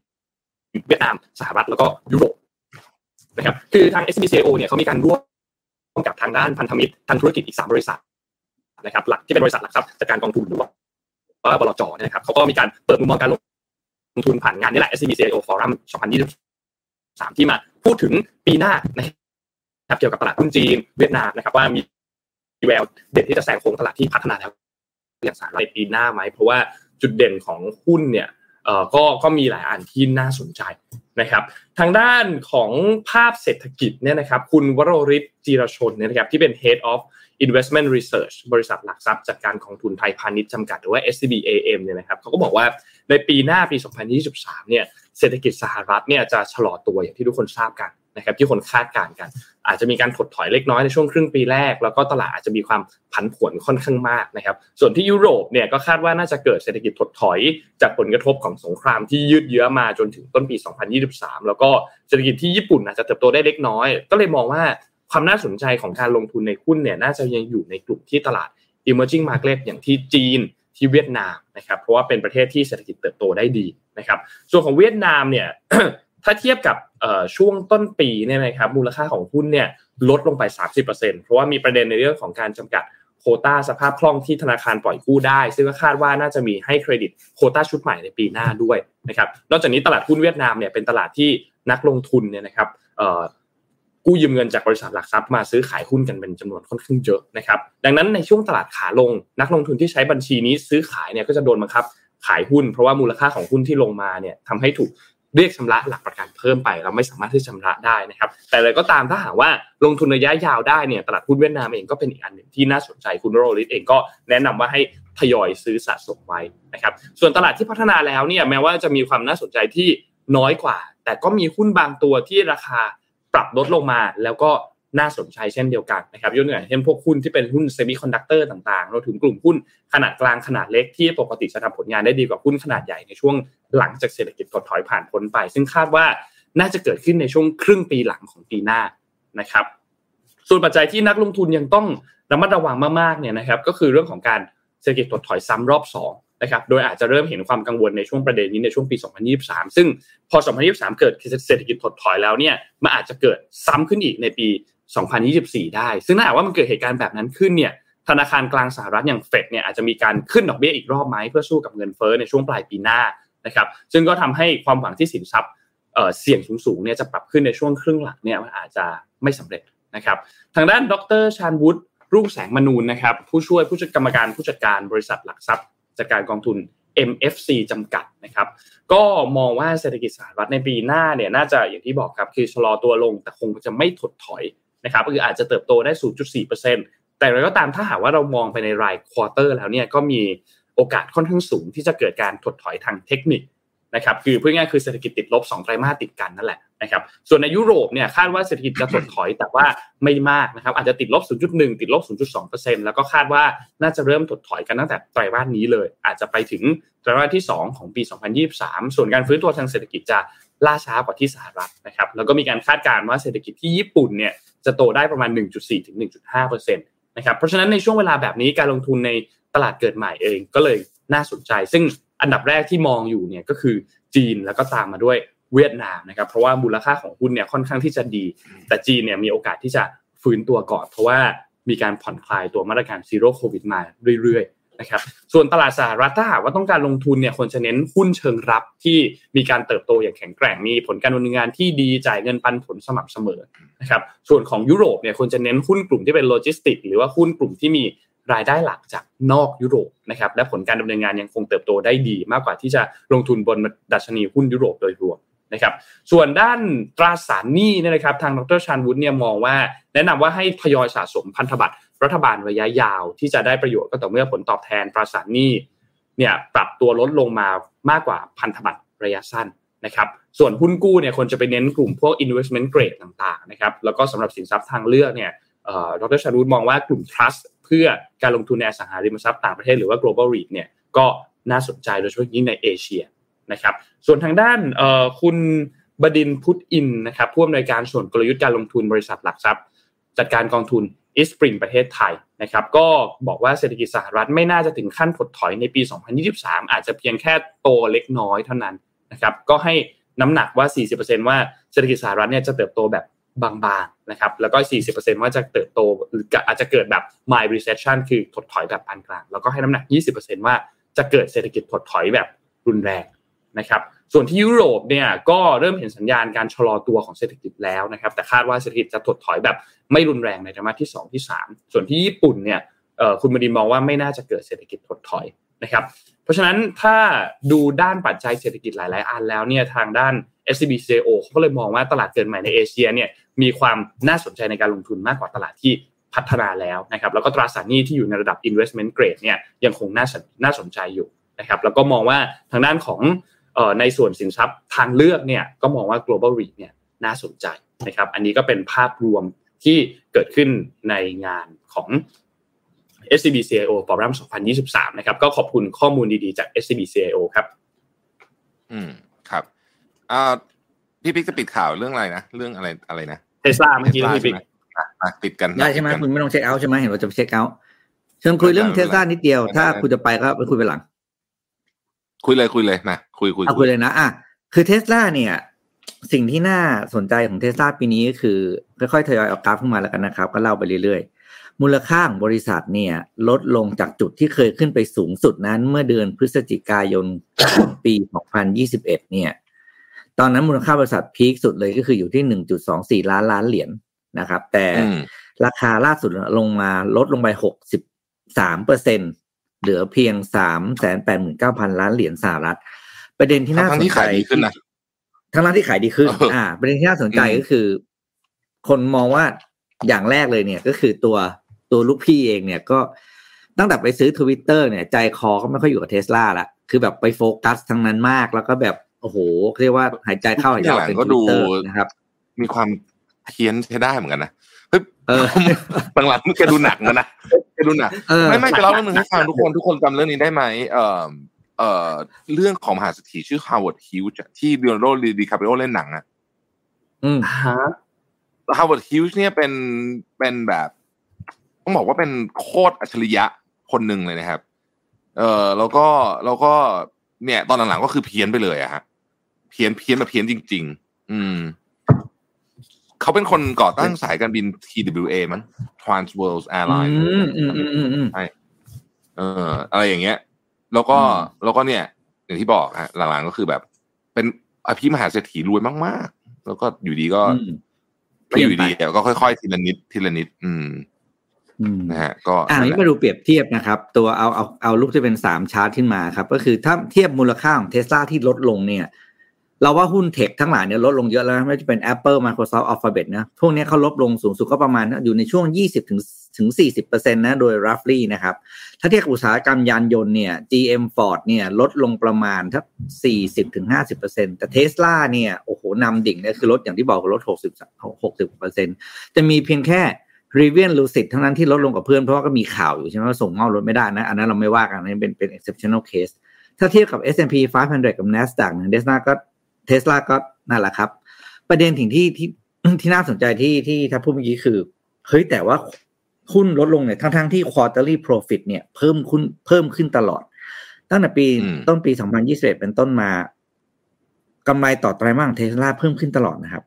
เวียดนามสหรัฐแล้วก็ยุโรปนะครับคือทาง SBCO เนี่ยเขามีการร่วมกับทางด้านพันธมิตรทางธุรกิจอีก 3 บริษัทนะครับหลักที่เป็นบริษัทหลักทรัพย์จัดการกองทุนหรือว่าบลจเนี่ยนะครับเขาก็มีการเปิดมุมมองการลงทุนผ่านงานนี่แหละ SBCO Forum 2023 ที่มาพูดถึงปีหน้านะครับเกี่ยวกับตลาดหุ้นจีนเวียดนามนะครับว่ามีแววเด่นที่จะแซงโค้งตลาดที่พัฒนาแล้วอย่างสหรัฐในปีหน้าไหมเพราะว่า จุดเด่นของหุ้นเนี่ยเออก็ก็มีหลายอันที่น่าสนใจนะครับทางด้านของภาพเศรษฐกิจเนี่ยนะครับคุณวโรริศจีรชนเนี่ยนะครับที่เป็น Head of Investment Research บริษัทหลักทรัพย์จัดการของทุนไทยพาณิชย์จำกัดหรือว่า SCBAM เนี่ยนะครับเขาก็บอกว่าในปีหน้าปี 2023 เนี่ยเศรษฐกิจสหรัฐเนี่ยจะชะลอตัวอย่างที่ทุกคนทราบกัน นะครับที่คนคาดการณ์กัน อาจจะมีการถดถอยเล็กน้อยในช่วงครึ่งปีแรก แล้วก็ตลาดอาจจะมีความผันผวนค่อนข้างมากนะครับ ส่วนที่ยุโรปเนี่ยก็คาดว่าน่าจะเกิดเศรษฐกิจถดถอย จากผลกระทบของสงครามที่ยืดเยื้อมาจนถึงต้นปี 2023 แล้วก็เศรษฐกิจที่ญี่ปุ่นอาจจะเติบโตได้เล็กน้อย ก็เลยมองว่าความน่าสนใจของการลงทุนในหุ้นเนี่ยน่าจะยังอยู่ในกลุ่มที่ตลาด emerging market อย่างที่จีนที่เวียดนามนะครับเพราะว่าเป็นประเทศที่เศรษฐกิจเติบโตได้ดีนะครับ ส่วนของเวียดนามเนี่ย ถ้าเทียบกับช่วงต้นปีเนี่ยนะครับมูลค่าของหุ้นเนี่ยลดลงไป 30%เพราะว่ามีประเด็นในเรื่องของการจำกัดโคต้าสภาพคล่องที่ธนาคารปล่อยกู้ได้ ซึ่งก็คาดว่าน่าจะมีให้เครดิตโคต้าชุดใหม่ในปีหน้าด้วยนะครับนอกจากนี้ตลาดหุ้นเวียดนามเนี่ยเป็นตลาดที่นักลงทุนเนี่ยนะครับกู้ยืมเงินจากบริษัทหลักทรัพย์มาซื้อขายหุ้นกันเป็นจำนวนค่อนข้างเยอะนะครับดังนั้นในช่วงตลาดขาลง นักลงทุนที่ใช้บัญชีนี้ซื้อขายเนี่ยก็จะโดนบังคับขายหุ้น เพราะว่ามูลค่าของหุ้นที่ลงมาเนี่ยทำให้ถูก เรียกชำระหลักประกันเพิ่มไป เราไม่สามารถที่ชำระได้นะครับ แต่อะไรก็ตามถ้าหากว่าลงทุนระยะยาวได้เนี่ยตลาดหุ้นเวียดนามเองก็เป็นอีกอันหนึ่งที่น่าสนใจคุณโรลิสเองก็แนะนำว่าให้ทยอยซื้อสะสมไว้นะครับ ส่วนตลาดที่พัฒนาแล้วเนี่ยแม้ว่าจะมีความน่าสนใจที่น้อยกว่า แต่ก็มีหุ้นบางตัวที่ราคาปรับลดลงมาแล้วก็ น่าสนใจเช่นเดียวกันนะครับยกตัวอย่างเช่นพวกหุ้นที่เป็นหุ้นเซมิคอนดักเตอร์ต่างๆรวมถึงกลุ่มหุ้นขนาดกลางขนาดเล็กที่ปกติจะทำผลงานได้ดีกว่าหุ้นขนาดใหญ่ในช่วงหลังจากเศรษฐกิจถดถอยผ่านพ้นไป ซึ่งคาดว่าน่าจะเกิดขึ้นในช่วงครึ่งปีหลังของปีหน้านะครับ ส่วนปัจจัยที่นักลงทุนยังต้องระมัดระวังมากๆเนี่ยนะครับก็คือเรื่องของการเศรษฐกิจถดถอยซ้ำรอบ2นะครับโดยอาจจะเริ่มเห็นความกังวลในช่วงประเด็นนี้ในช่วงปี 2023 ซึ่งพอ 2023 เกิดเศรษฐกิจถดถอยแล้วเนี่ยมันอาจจะเกิดซ้ำขึ้นอีกในปี 2024 ได้ ซึ่งถ้าหากว่ามันเกิดเหตุการณ์แบบนั้นขึ้นเนี่ยธนาคารกลางสหรัฐอย่างเฟดเนี่ยอาจจะมีการขึ้นดอกเบี้ยอีกรอบไหมเพื่อสู้กับเงินเฟ้อในช่วงปลายปีหน้านะครับซึ่งก็ทำให้ความหวังที่สินทรัพย์เสี่ยงสูงๆเนี่ยจะปรับขึ้นในช่วงครึ่งหลังเนี่ยมันอาจจะไม่สำเร็จนะครับทางด้านดรชานวุฒิรุ่งแสงมนูนนะครับผู้ช่วยผู้จัดกรรมการผู้จัดการบริษัทหลักทรัพย์จัดการกองทุน MFC จำกัดนะครับก็มองว่าเศรษฐกิจสหรัฐในปีหน้าเนี่ยน่าจะอย่างที่บอกครับคือชะลอตัวลงแต่คงจะไม่ถดถอย นะครับคืออาจจะเติบโตได้ 0.4%แต่อะไรก็ตามถ้าหากว่าเรามองไปในรายควอเตอร์แล้วเนี่ยก็มีโอกาสค่อนข้างสูงที่จะเกิดการถดถอยทางเทคนิคนะครับคือพูดง่ายคือเศรษฐกิจติดลบ2ไตรมาสติดกันนั่นแหละนะครับส่วนในยุโรปเนี่ยคาดว่าเศรษฐกิจจะถดถอยแต่ว่าไม่มากนะครับอาจจะติดลบ 0.1 ติดลบ 0.2%แล้วก็คาดว่าน่าจะเริ่มถดถอยกันตั้งแต่ไตรมาสนี้เลย อาจจะไปถึงไตรมาสที่ 2 ของปี 2023 ส่วนการฟื้นตัวทางเศรษฐกิจจะล่าช้ากว่าที่สหรัฐนะครับแล้วก็มีการคาดการณ์ว่าเศรษฐกิจที่ญี่ปุ่นเนี่ย จะโตได้ประมาณ 1.4 ถึง 1.5%นะครับเพราะฉะนั้นในช่วงเวลาแบบนี้การลงทุนในตลาดเกิดใหม่เองก็เลยน่าสนใจ ซึ่งอันดับแรกที่มองอยู่เนี่ยก็คือจีนแล้วก็ตามมาด้วยเวียดนามนะครับเพราะว่ามูลค่าของหุ้นเนี่ยค่อนข้างที่จะดี แต่จีนเนี่ยมีโอกาสที่จะฟื้นตัวก่อน เพราะว่ามีการผ่อนคลายตัวมาตรการ zero โควิดมาเรื่อยๆ นะครับส่วนตลาดสหรัฐถ้าหากว่าต้องการลงทุนเนี่ยควรจะเน้นหุ้นเชิงรับที่มีการเติบโตอย่างแข็งแกร่งมีผลการดำเนินงานที่ดีจ่ายเงินปันผลสม่ำเสมอนะครับส่วนของยุโรปเนี่ยควรจะเน้นหุ้นกลุ่มที่เป็นโลจิสติกหรือว่าหุ้นกลุ่มที่มีรายได้หลักจากนอกยุโรปนะครับและผลการดำเนินงานยังคงเติบโตได้ดี มากกว่าที่จะลงทุนบนดัชนีหุ้นยุโรปโดยรวมนะครับส่วนด้านตราสารหนี้นะครับทางดรชานวุฒิเนี่ยมองว่า แนะนำว่าให้ทยอยสะสมพันธบัตร รัฐบาลระยะยาวที่จะได้ประโยชน์ก็ต่อเมื่อผลตอบแทนตราสารหนี้เนี่ยปรับตัวลดลงมามากกว่าพันธบัตรระยะสั้นนะครับ ส่วนหุ้นกู้เนี่ยคนจะไปเน้นกลุ่มพวก investment grade ต่างๆนะครับแล้วก็สำหรับสินทรัพย์ทางเลือกเนี่ยดรชารุตมองว่ากลุ่ม trust เพื่อการลงทุนในอสังหาริมทรัพย์ต่างประเทศหรือว่า global REIT เนี่ยก็น่าสนใจโดยเฉพาะยิ่งในเอเชียนะครับส่วนทางด้านคุณบดินพุทธอินนะครับผู้อำนวยการส่วนกลยุทธ์การลงทุนบริษัทหลักทรัพย์ จัดการกองทุน อิสปริงประเทศไทยนะครับก็บอกว่าเศรษฐกิจสหรัฐไม่น่าจะถึงขั้นถดถอยในปี 2023 อาจจะเพียงแค่โตเล็กน้อยเท่านั้นนะครับก็ให้น้ำหนักว่า 40%ว่าเศรษฐกิจสหรัฐเนี่ยจะเติบโตแบบบางๆนะครับแล้วก็ 40%ว่าจะเติบโตหรืออาจจะเกิดแบบ mild recession คือถดถอยแบบปานกลาง แล้วก็ให้น้ำหนัก 20%ว่าจะเกิดเศรษฐกิจถดถอยแบบรุนแรงนะครับ ส่วนที่ยุโรปเนี่ยก็เริ่มเห็นสัญญาณการชะลอตัวของเศรษฐกิจแล้วนะครับ แต่คาดว่าเศรษฐกิจจะถดถอยแบบไม่รุนแรงในไตรมาสที่ 2 ที่ 3 ส่วนที่ญี่ปุ่นเนี่ยคุณบดินมองว่าไม่น่าจะเกิดเศรษฐกิจถดถอยนะครับเพราะฉะนั้นถ้าดูด้านปัจจัยเศรษฐกิจหลาย ๆ อันแล้วเนี่ยทางด้าน SBCO เขาก็เลยมองว่าตลาดเกิดใหม่ในเอเชียเนี่ยมีความน่าสนใจในการลงทุนมากกว่าตลาดที่พัฒนาแล้วนะครับแล้วก็ตราสารหนี้ที่อยู่ในระดับ investment grade เนี่ยยังคงน่าน่าสนใจอยู่นะครับแล้วก็มองว่าทางด้านของ ในส่วนสินทรัพย์ทางเลือกเนี่ยก็มองว่า global REIT เนี่ยน่าสนใจนะครับ อันนี้ก็เป็นภาพรวมที่เกิดขึ้นในงานของ SCB CIO Forum 2023 นะครับ ก็ขอบคุณข้อมูลดีๆจาก SCB CIO ครับ อืม ครับอ่าพี่ปิ๊กจะปิดข่าวเรื่องอะไรนะ เรื่องอะไรอะไรนะเทสลาเมื่อกี้พี่ปิ๊กติดกันได้ใช่ไหมคุณไม่ต้อง check out ใช่ไหมเห็นว่าจะไป check out เชิญคุยเรื่องเทสลานิดเดียว ถ้าคุณจะไปก็ไปคุยไปหลัง คุยเลยคุยเลยมาคุยคุยคุยเลยนะอะคือเทสลาเนี่ย สิ่งที่น่าสนใจของเทสลาปีนี้ก็คือ ค่อยๆทยอยออกกราฟขึ้นมาแล้วกันนะครับ ก็เล่าไปเรื่อยๆ มูลค่าของบริษัทเนี่ย ลดลงจากจุดที่เคยขึ้นไปสูงสุดนั้น เมื่อเดือนพฤศจิกายนปี 2021 เนี่ย ตอนนั้นมูลค่าบริษัทพีคสุดเลยก็คืออยู่ที่ 1.24 ล้านล้านเหรียญนะครับ แต่ราคาล่าสุดลงมาลดลงไป 63เปอร์เซ็น เหลือเพียง389,000ล้านเหรียญสหรัฐ ประเด็นที่น่าสนใจขึ้นนะทั้งนั้นที่ขายดีขึ้น อ่า ประเด็นที่น่าสนใจก็คือ คนมองว่าอย่างแรกเลยเนี่ย ก็คือตัวตัวลูกพี่เองเนี่ยก็ตั้งแต่ไปซื้อทวิตเตอร์เนี่ย ใจคอก็ไม่ค่อยอยู่กับเทสลาละคือแบบไปโฟกัสทางนั้นมาก แล้วก็แบบโอ้โหเรียกว่าหายใจเข้าหายใจออกเป็นทวิตเตอร์นะครับ มีความเพี้ยนใช้ได้เหมือนกันนะเออตอนหลังแกดูหนักนะแก ดูหนักไม่ไม่จะเล่าเรื่องนึงให้ฟังทุกคนทุกคนจำเรื่องนี้ได้ไหมเอ่อเอ่อเรื่องของมหาเศรษฐีชื่อฮาวเวิร์ดฮิวจ์ที่ลีโอนาร์โด ดิคาปริโอเล่นหนังอะอืมฮะฮาวเวิร์ดฮิวจ์เนี่ยเป็นเป็นแบบต้องบอกว่าเป็นโคตรอัจฉริยะคนหนึ่งเลยนะครับ เออแล้วก็แล้วก็เนี่ย ตอนหลังๆก็คือเพี้ยนไปเลยอะฮะเพี้ยนเพี้ยนแบบเพี้ยนจริง ๆ อืม เขาเป็นคนก่อตั้งสายการบิน TWA มั้ง Trans World Airlines ใช่เอออะไรอย่างเงี้ย แล้วก็แล้วก็เนี่ย อย่างที่บอกฮะหลังๆก็คือแบบ เป็นอภิมหาเศรษฐีรวยมาก ๆ แล้วก็อยู่ดีก็ไม่อยู่ดีแต่ก็ค่อยๆ ทีละนิดทีละนิด อืมนะฮะก็อ่านี้มาดูเปรียบเทียบนะครับ ตัวเอาเอาเอาลูกที่เป็นสามชาร์ตขึ้นมาครับ ก็คือถ้าเทียบมูลค่าของเทสลาที่ลดลงเนี่ย เราว่าหุ้นเทคทั้งหลายเนี่ยลดลงเยอะแล้วไม่ว่าจะเป็น Apple Microsoft Alphabet นะพวกนี้เขาลดลงสูงสุดก็ประมาณอยู่ในช่วง 20ถึงถึง 40%นะโดย roughly นะครับ ถ้าเทียบอุตสาหกรรมยานยนต์เนี่ย GM Ford เนี่ยลดลงประมาณถ้า40ถึง50%แต่ Tesla เนี่ย โอ้โหนำดิ่งเนี่ยคือลดอย่างที่บอกลด 60 60%จะมีเพียงแค่ r ีเวียนลูซิดทั้งนั้นที่ลดลงกับเพื่อนเพราะว่าก็มีข่าวอยู่ใช่ไหมว่าส่งมอบรถไม่ได้นะ อันนั้นเราไม่ว่ากันนี่เป็นเป็น exceptional case ถ้าเทียบกับ S&P 500 กับ NASDAQ เนี่ย Tesla ก็ เทสลาก็นั่นแหละครับ ประเด็นถึงที่ที่ที่น่าสนใจที่ที่ถ้าพูดเมื่อกี้คือเฮ้ยแต่ว่าหุ้นลดลงเนี่ยทั้งทั้งที่ quarterly profit เนี่ยเพิ่มขึ้นเพิ่มขึ้นตลอด ตั้งแต่ปีต้นปี 2021 เป็นต้นมากำไรต่อไตรมาสเทสลาเพิ่มขึ้นตลอดนะครับ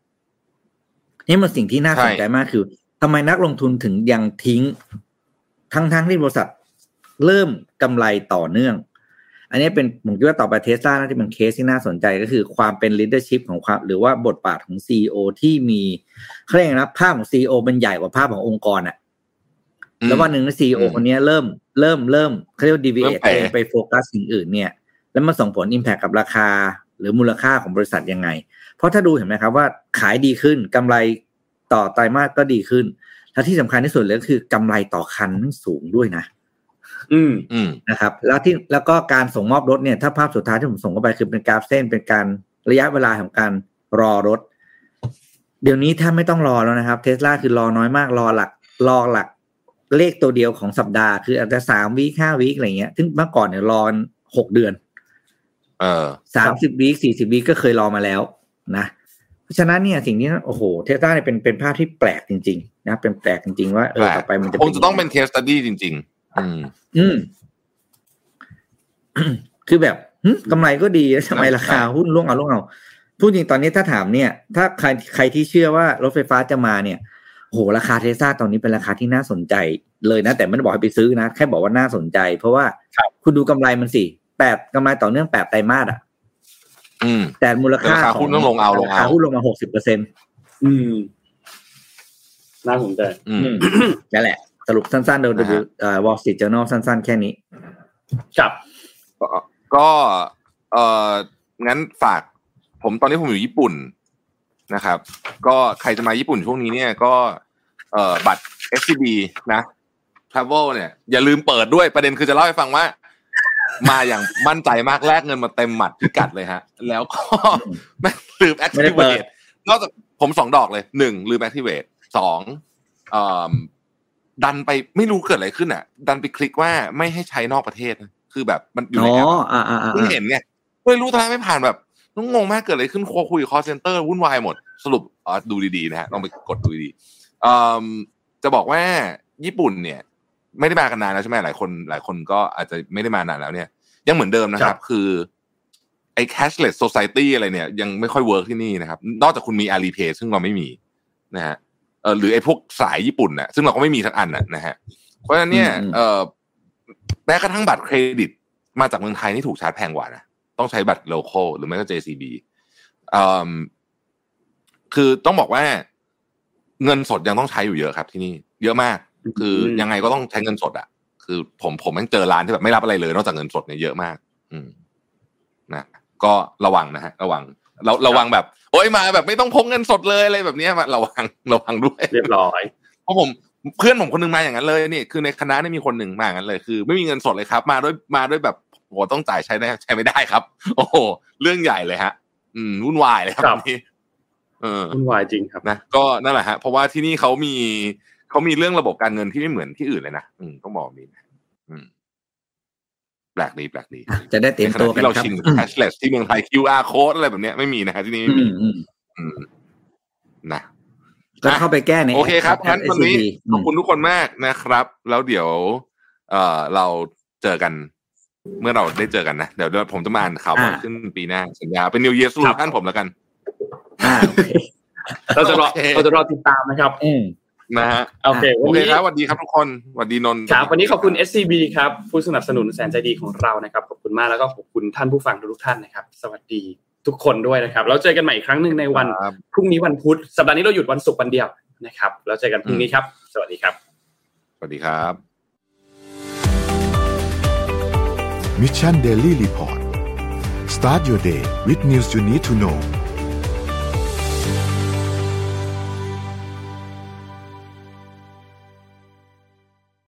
นี่มันสิ่งที่น่าสนใจมากคือทำไมนักลงทุนถึงยังทิ้ง ทั้งทั้งที่บริษัทเริ่มกำไรต่อเนื่อง อันนี้เป็นผมคิดว่าต่อไปเทสลาน่าจะเป็นเคสที่น่าสนใจก็คือความเป็น leadership ของความหรือว่าบทบาทของซีอที่มีเขาเรียกนะภาพของซีอเป็นใหญ่กว่าภาพขององค์กรอะแล้ววันหนึ่งซีอคนนี้เริ่มเริ่มเริ่มเขาเรียกดีเวทไปโฟกัสสิ่งอื่นเนี่ย แล้วมันส่งผลอิมแพคกับราคาหรือมูลค่าของบริษัทยังไง เพราะถ้าดูเห็นไหมครับว่าขายดีขึ้นกำไรต่อไตรมาสก็ดีขึ้น และที่สำคัญที่สุดเลยก็คือกำไรต่อคันสูงด้วยนะ อืมอืมนะครับ แล้วที่แล้วก็การส่งมอบรถเนี่ยถ้าภาพสุดท้ายที่ผมส่งเข้าไปคือเป็นกราฟเส้นเป็นการระยะเวลาของการรอรถ เดี๋ยวนี้ถ้าไม่ต้องรอแล้วนะครับเทสลาคือรอน้อยมากรอหลัก รอหลัก เลขตัวเดียวของสัปดาห์คืออาจจะสาม week ห้า week อะไรเงี้ย ซึ่งเมื่อก่อนเนี่ยรอหกเดือน เออสามสิบวีสี่สิบวีก็เคยรอมาแล้วนะเพราะฉะนั้นเนี่ยสิ่งนี้โอ้โหเทสลาเนี่ยเป็นเป็นภาพที่แปลกจริง ๆ นะเป็นแปลกจริงๆว่าเออต่อไปมันจะคงจะต้องเป็น case study จริงๆ อืม อืม คือแบบหึกำไรก็ดีแล้วทำไมราคาหุ้นร่วงเอาร่วงเอาพูดจริงตอนนี้ถ้าถามเนี่ย ถ้าใครใครที่เชื่อว่ารถไฟฟ้าจะมาเนี่ยโหราคาเทสลาตอนนี้เป็นราคาที่น่าสนใจ เลยนะ แต่ไม่ได้บอกให้ไปซื้อนะแค่บอกว่าน่าสนใจ เพราะว่าคุณดูกำไรมันสิแปดกำไรต่อเนื่องแปดไตรมาสอะอืมแต่มูลค่าราคาหุ้นต้องลงเอาลงเอารคหุ้นลงมาหกสิบเปอร์เซ็นต์อืม น่าสนใจอืมนั่นแหละ สรุปสั้นๆโดยนะฮะเอ่อ Wall Street Journal สั้น ๆ แค่นี้ครับก็ก็เอองั้นฝาก ผมตอนนี้ผมอยู่ญี่ปุ่นนะครับ ก็ใครจะมาญี่ปุ่นช่วงนี้เนี่ยก็เอ่อบัตร SCB นะ Travel เนี่ย อย่าลืมเปิดด้วยประเด็นคือจะเล่าให้ฟังว่า มาอย่างมั่นใจมากแลกเงินมาเต็มหมัดพิกัดเลยฮะ แล้วก็ไม่ลืมไม่ได้เปิด activate นอกจากผมสองดอกเลยหนึ่งลืม activate สองเอ่อ ดันไปไม่รู้เกิดอะไรขึ้นอะ ดันไปคลิกว่าไม่ให้ใช้นอกประเทศนะคือแบบมันอยู่อ๋ในอแอปอ่าอ่าอ่าเพิ่งเห็นไงไม่รู้ทำไมไม่ผ่านแบบต้องงงมากเกิดอะไรขึ้นโคคุยกับ call center วุ่นวายหมด สรุปอ๋อดูดีๆนะฮะลองไปกดดูดีๆเอิ่มจะบอกว่าญี่ปุ่นเนี่ย ไม่ได้มากันนานแล้วใช่ไหมหลายคน หลายคนก็อาจจะไม่ได้มานานแล้วเนี่ย ยังเหมือนเดิมนะครับ คือไอ้ cashless society อะไรเนี่ย ยังไม่ค่อยเวิร์กที่นี่นะครับ นอกจากคุณมี Alipay ซึ่งเราไม่มีนะฮะ เออหรือไอ้พวกสายญี่ปุ่นน่ะซึ่งเราก็ไม่มีทั้งอันน่ะนะฮะเพราะฉะนั้นเนี่ยอืมเออแม้กระทั่งบัตรเครดิตมาจากเมืองไทยนี่ถูกชาร์จแพงกว่านะต้องใช้บัตรโล c a l หรือไม่ก็ JCB เอ่อคือต้องบอกว่าเงินสดยังต้องใช้อยู่เยอะครับ ที่นี่เยอะมาก คืออมยังไงก็ต้องใช้เงินสดอะคือผมผมยังเจอร้านที่แบบไม่รับอะไรเลย นอกจากเงินสดเนี่ยเยอะมาก อืมนะก็ระวังนะฮะ ระวังเราระวังแบบโอ้ยมาแบบไม่ต้องพกเงินสดเลยอะไรแบบเนี้ยมาระวังระวังด้วยเรียบร้อยเพราะผมเพื่อนผมคนหนึงมาอย่างนั้นเลยนี่คือในคณะเนี่ยมีคนหนึ่งมาอย่างนั้นเลยคือ ไม่มีเงินสดเลยครับ มาด้วยมาด้วยแบบโหต้องจ่ายใช้ได้ใช้ไม่ได้ครับ โอ้โหเรื่องใหญ่เลยฮะ อืมวุ่นวายเลยครับครับอันนี้เออวุ่นวายจริงครับนะก็นั่นแหละฮะเพราะว่าที่นี่เขามีเขามีเรื่องระบบการเงินที่ไม่เหมือนที่อื่นเลยนะอืมต้องบอกแบบนี้นะอืม แปลกดีแปลกดีอะจะได้เตรียมในขตัวณะกันที่เราครับชินกับ cashless ที่เมืองไทย QR code อะไรแบบเนี้ยไม่มีนะฮะที่นี่ไม่อืมีมอืมอืมนะก็เข้าไปแก้ในโอเคครับงั้นแอปวันนี้ SCB ขอบคุณทุกคนมากนะครับ แล้วเดี๋ยว เอ่อเราเจอกัน เมื่อเราได้เจอกันนะ เดี๋ยวผมจะมาอ่านข่าวบ่อยอ่าขึ้นปีหน้าสัญญาเป็น New Year สรุปท่านผมแล้วกันอ่าโอเคเราจะรอโอเคเราจะรอติดตามนะครับ อืม นะฮะโอเคโอเควันนี้ครับสวัสดีครับทุกคนสวัสดีนนท์ครับวันนี้ขอบคุณ SCB ครับผู้สนับสนุนแสนใจดีของเรานะครับขอบคุณมากแล้วก็ขอบคุณท่านผู้ฟังทุกท่านนะครับ สวัสดีทุกคนด้วยนะครับแล้วเจอกันใหม่อีกครั้งหนึ่งในวันครับพรุ่งนี้วันพุธสัปดาห์นี้เราหยุดวันศุกร์วันเดียวนะครับแล้วเจอกันพรุ่งนี้ครับ สวัสดีครับ สวัสดีครับ Mission Daily Report start your day with news you need to know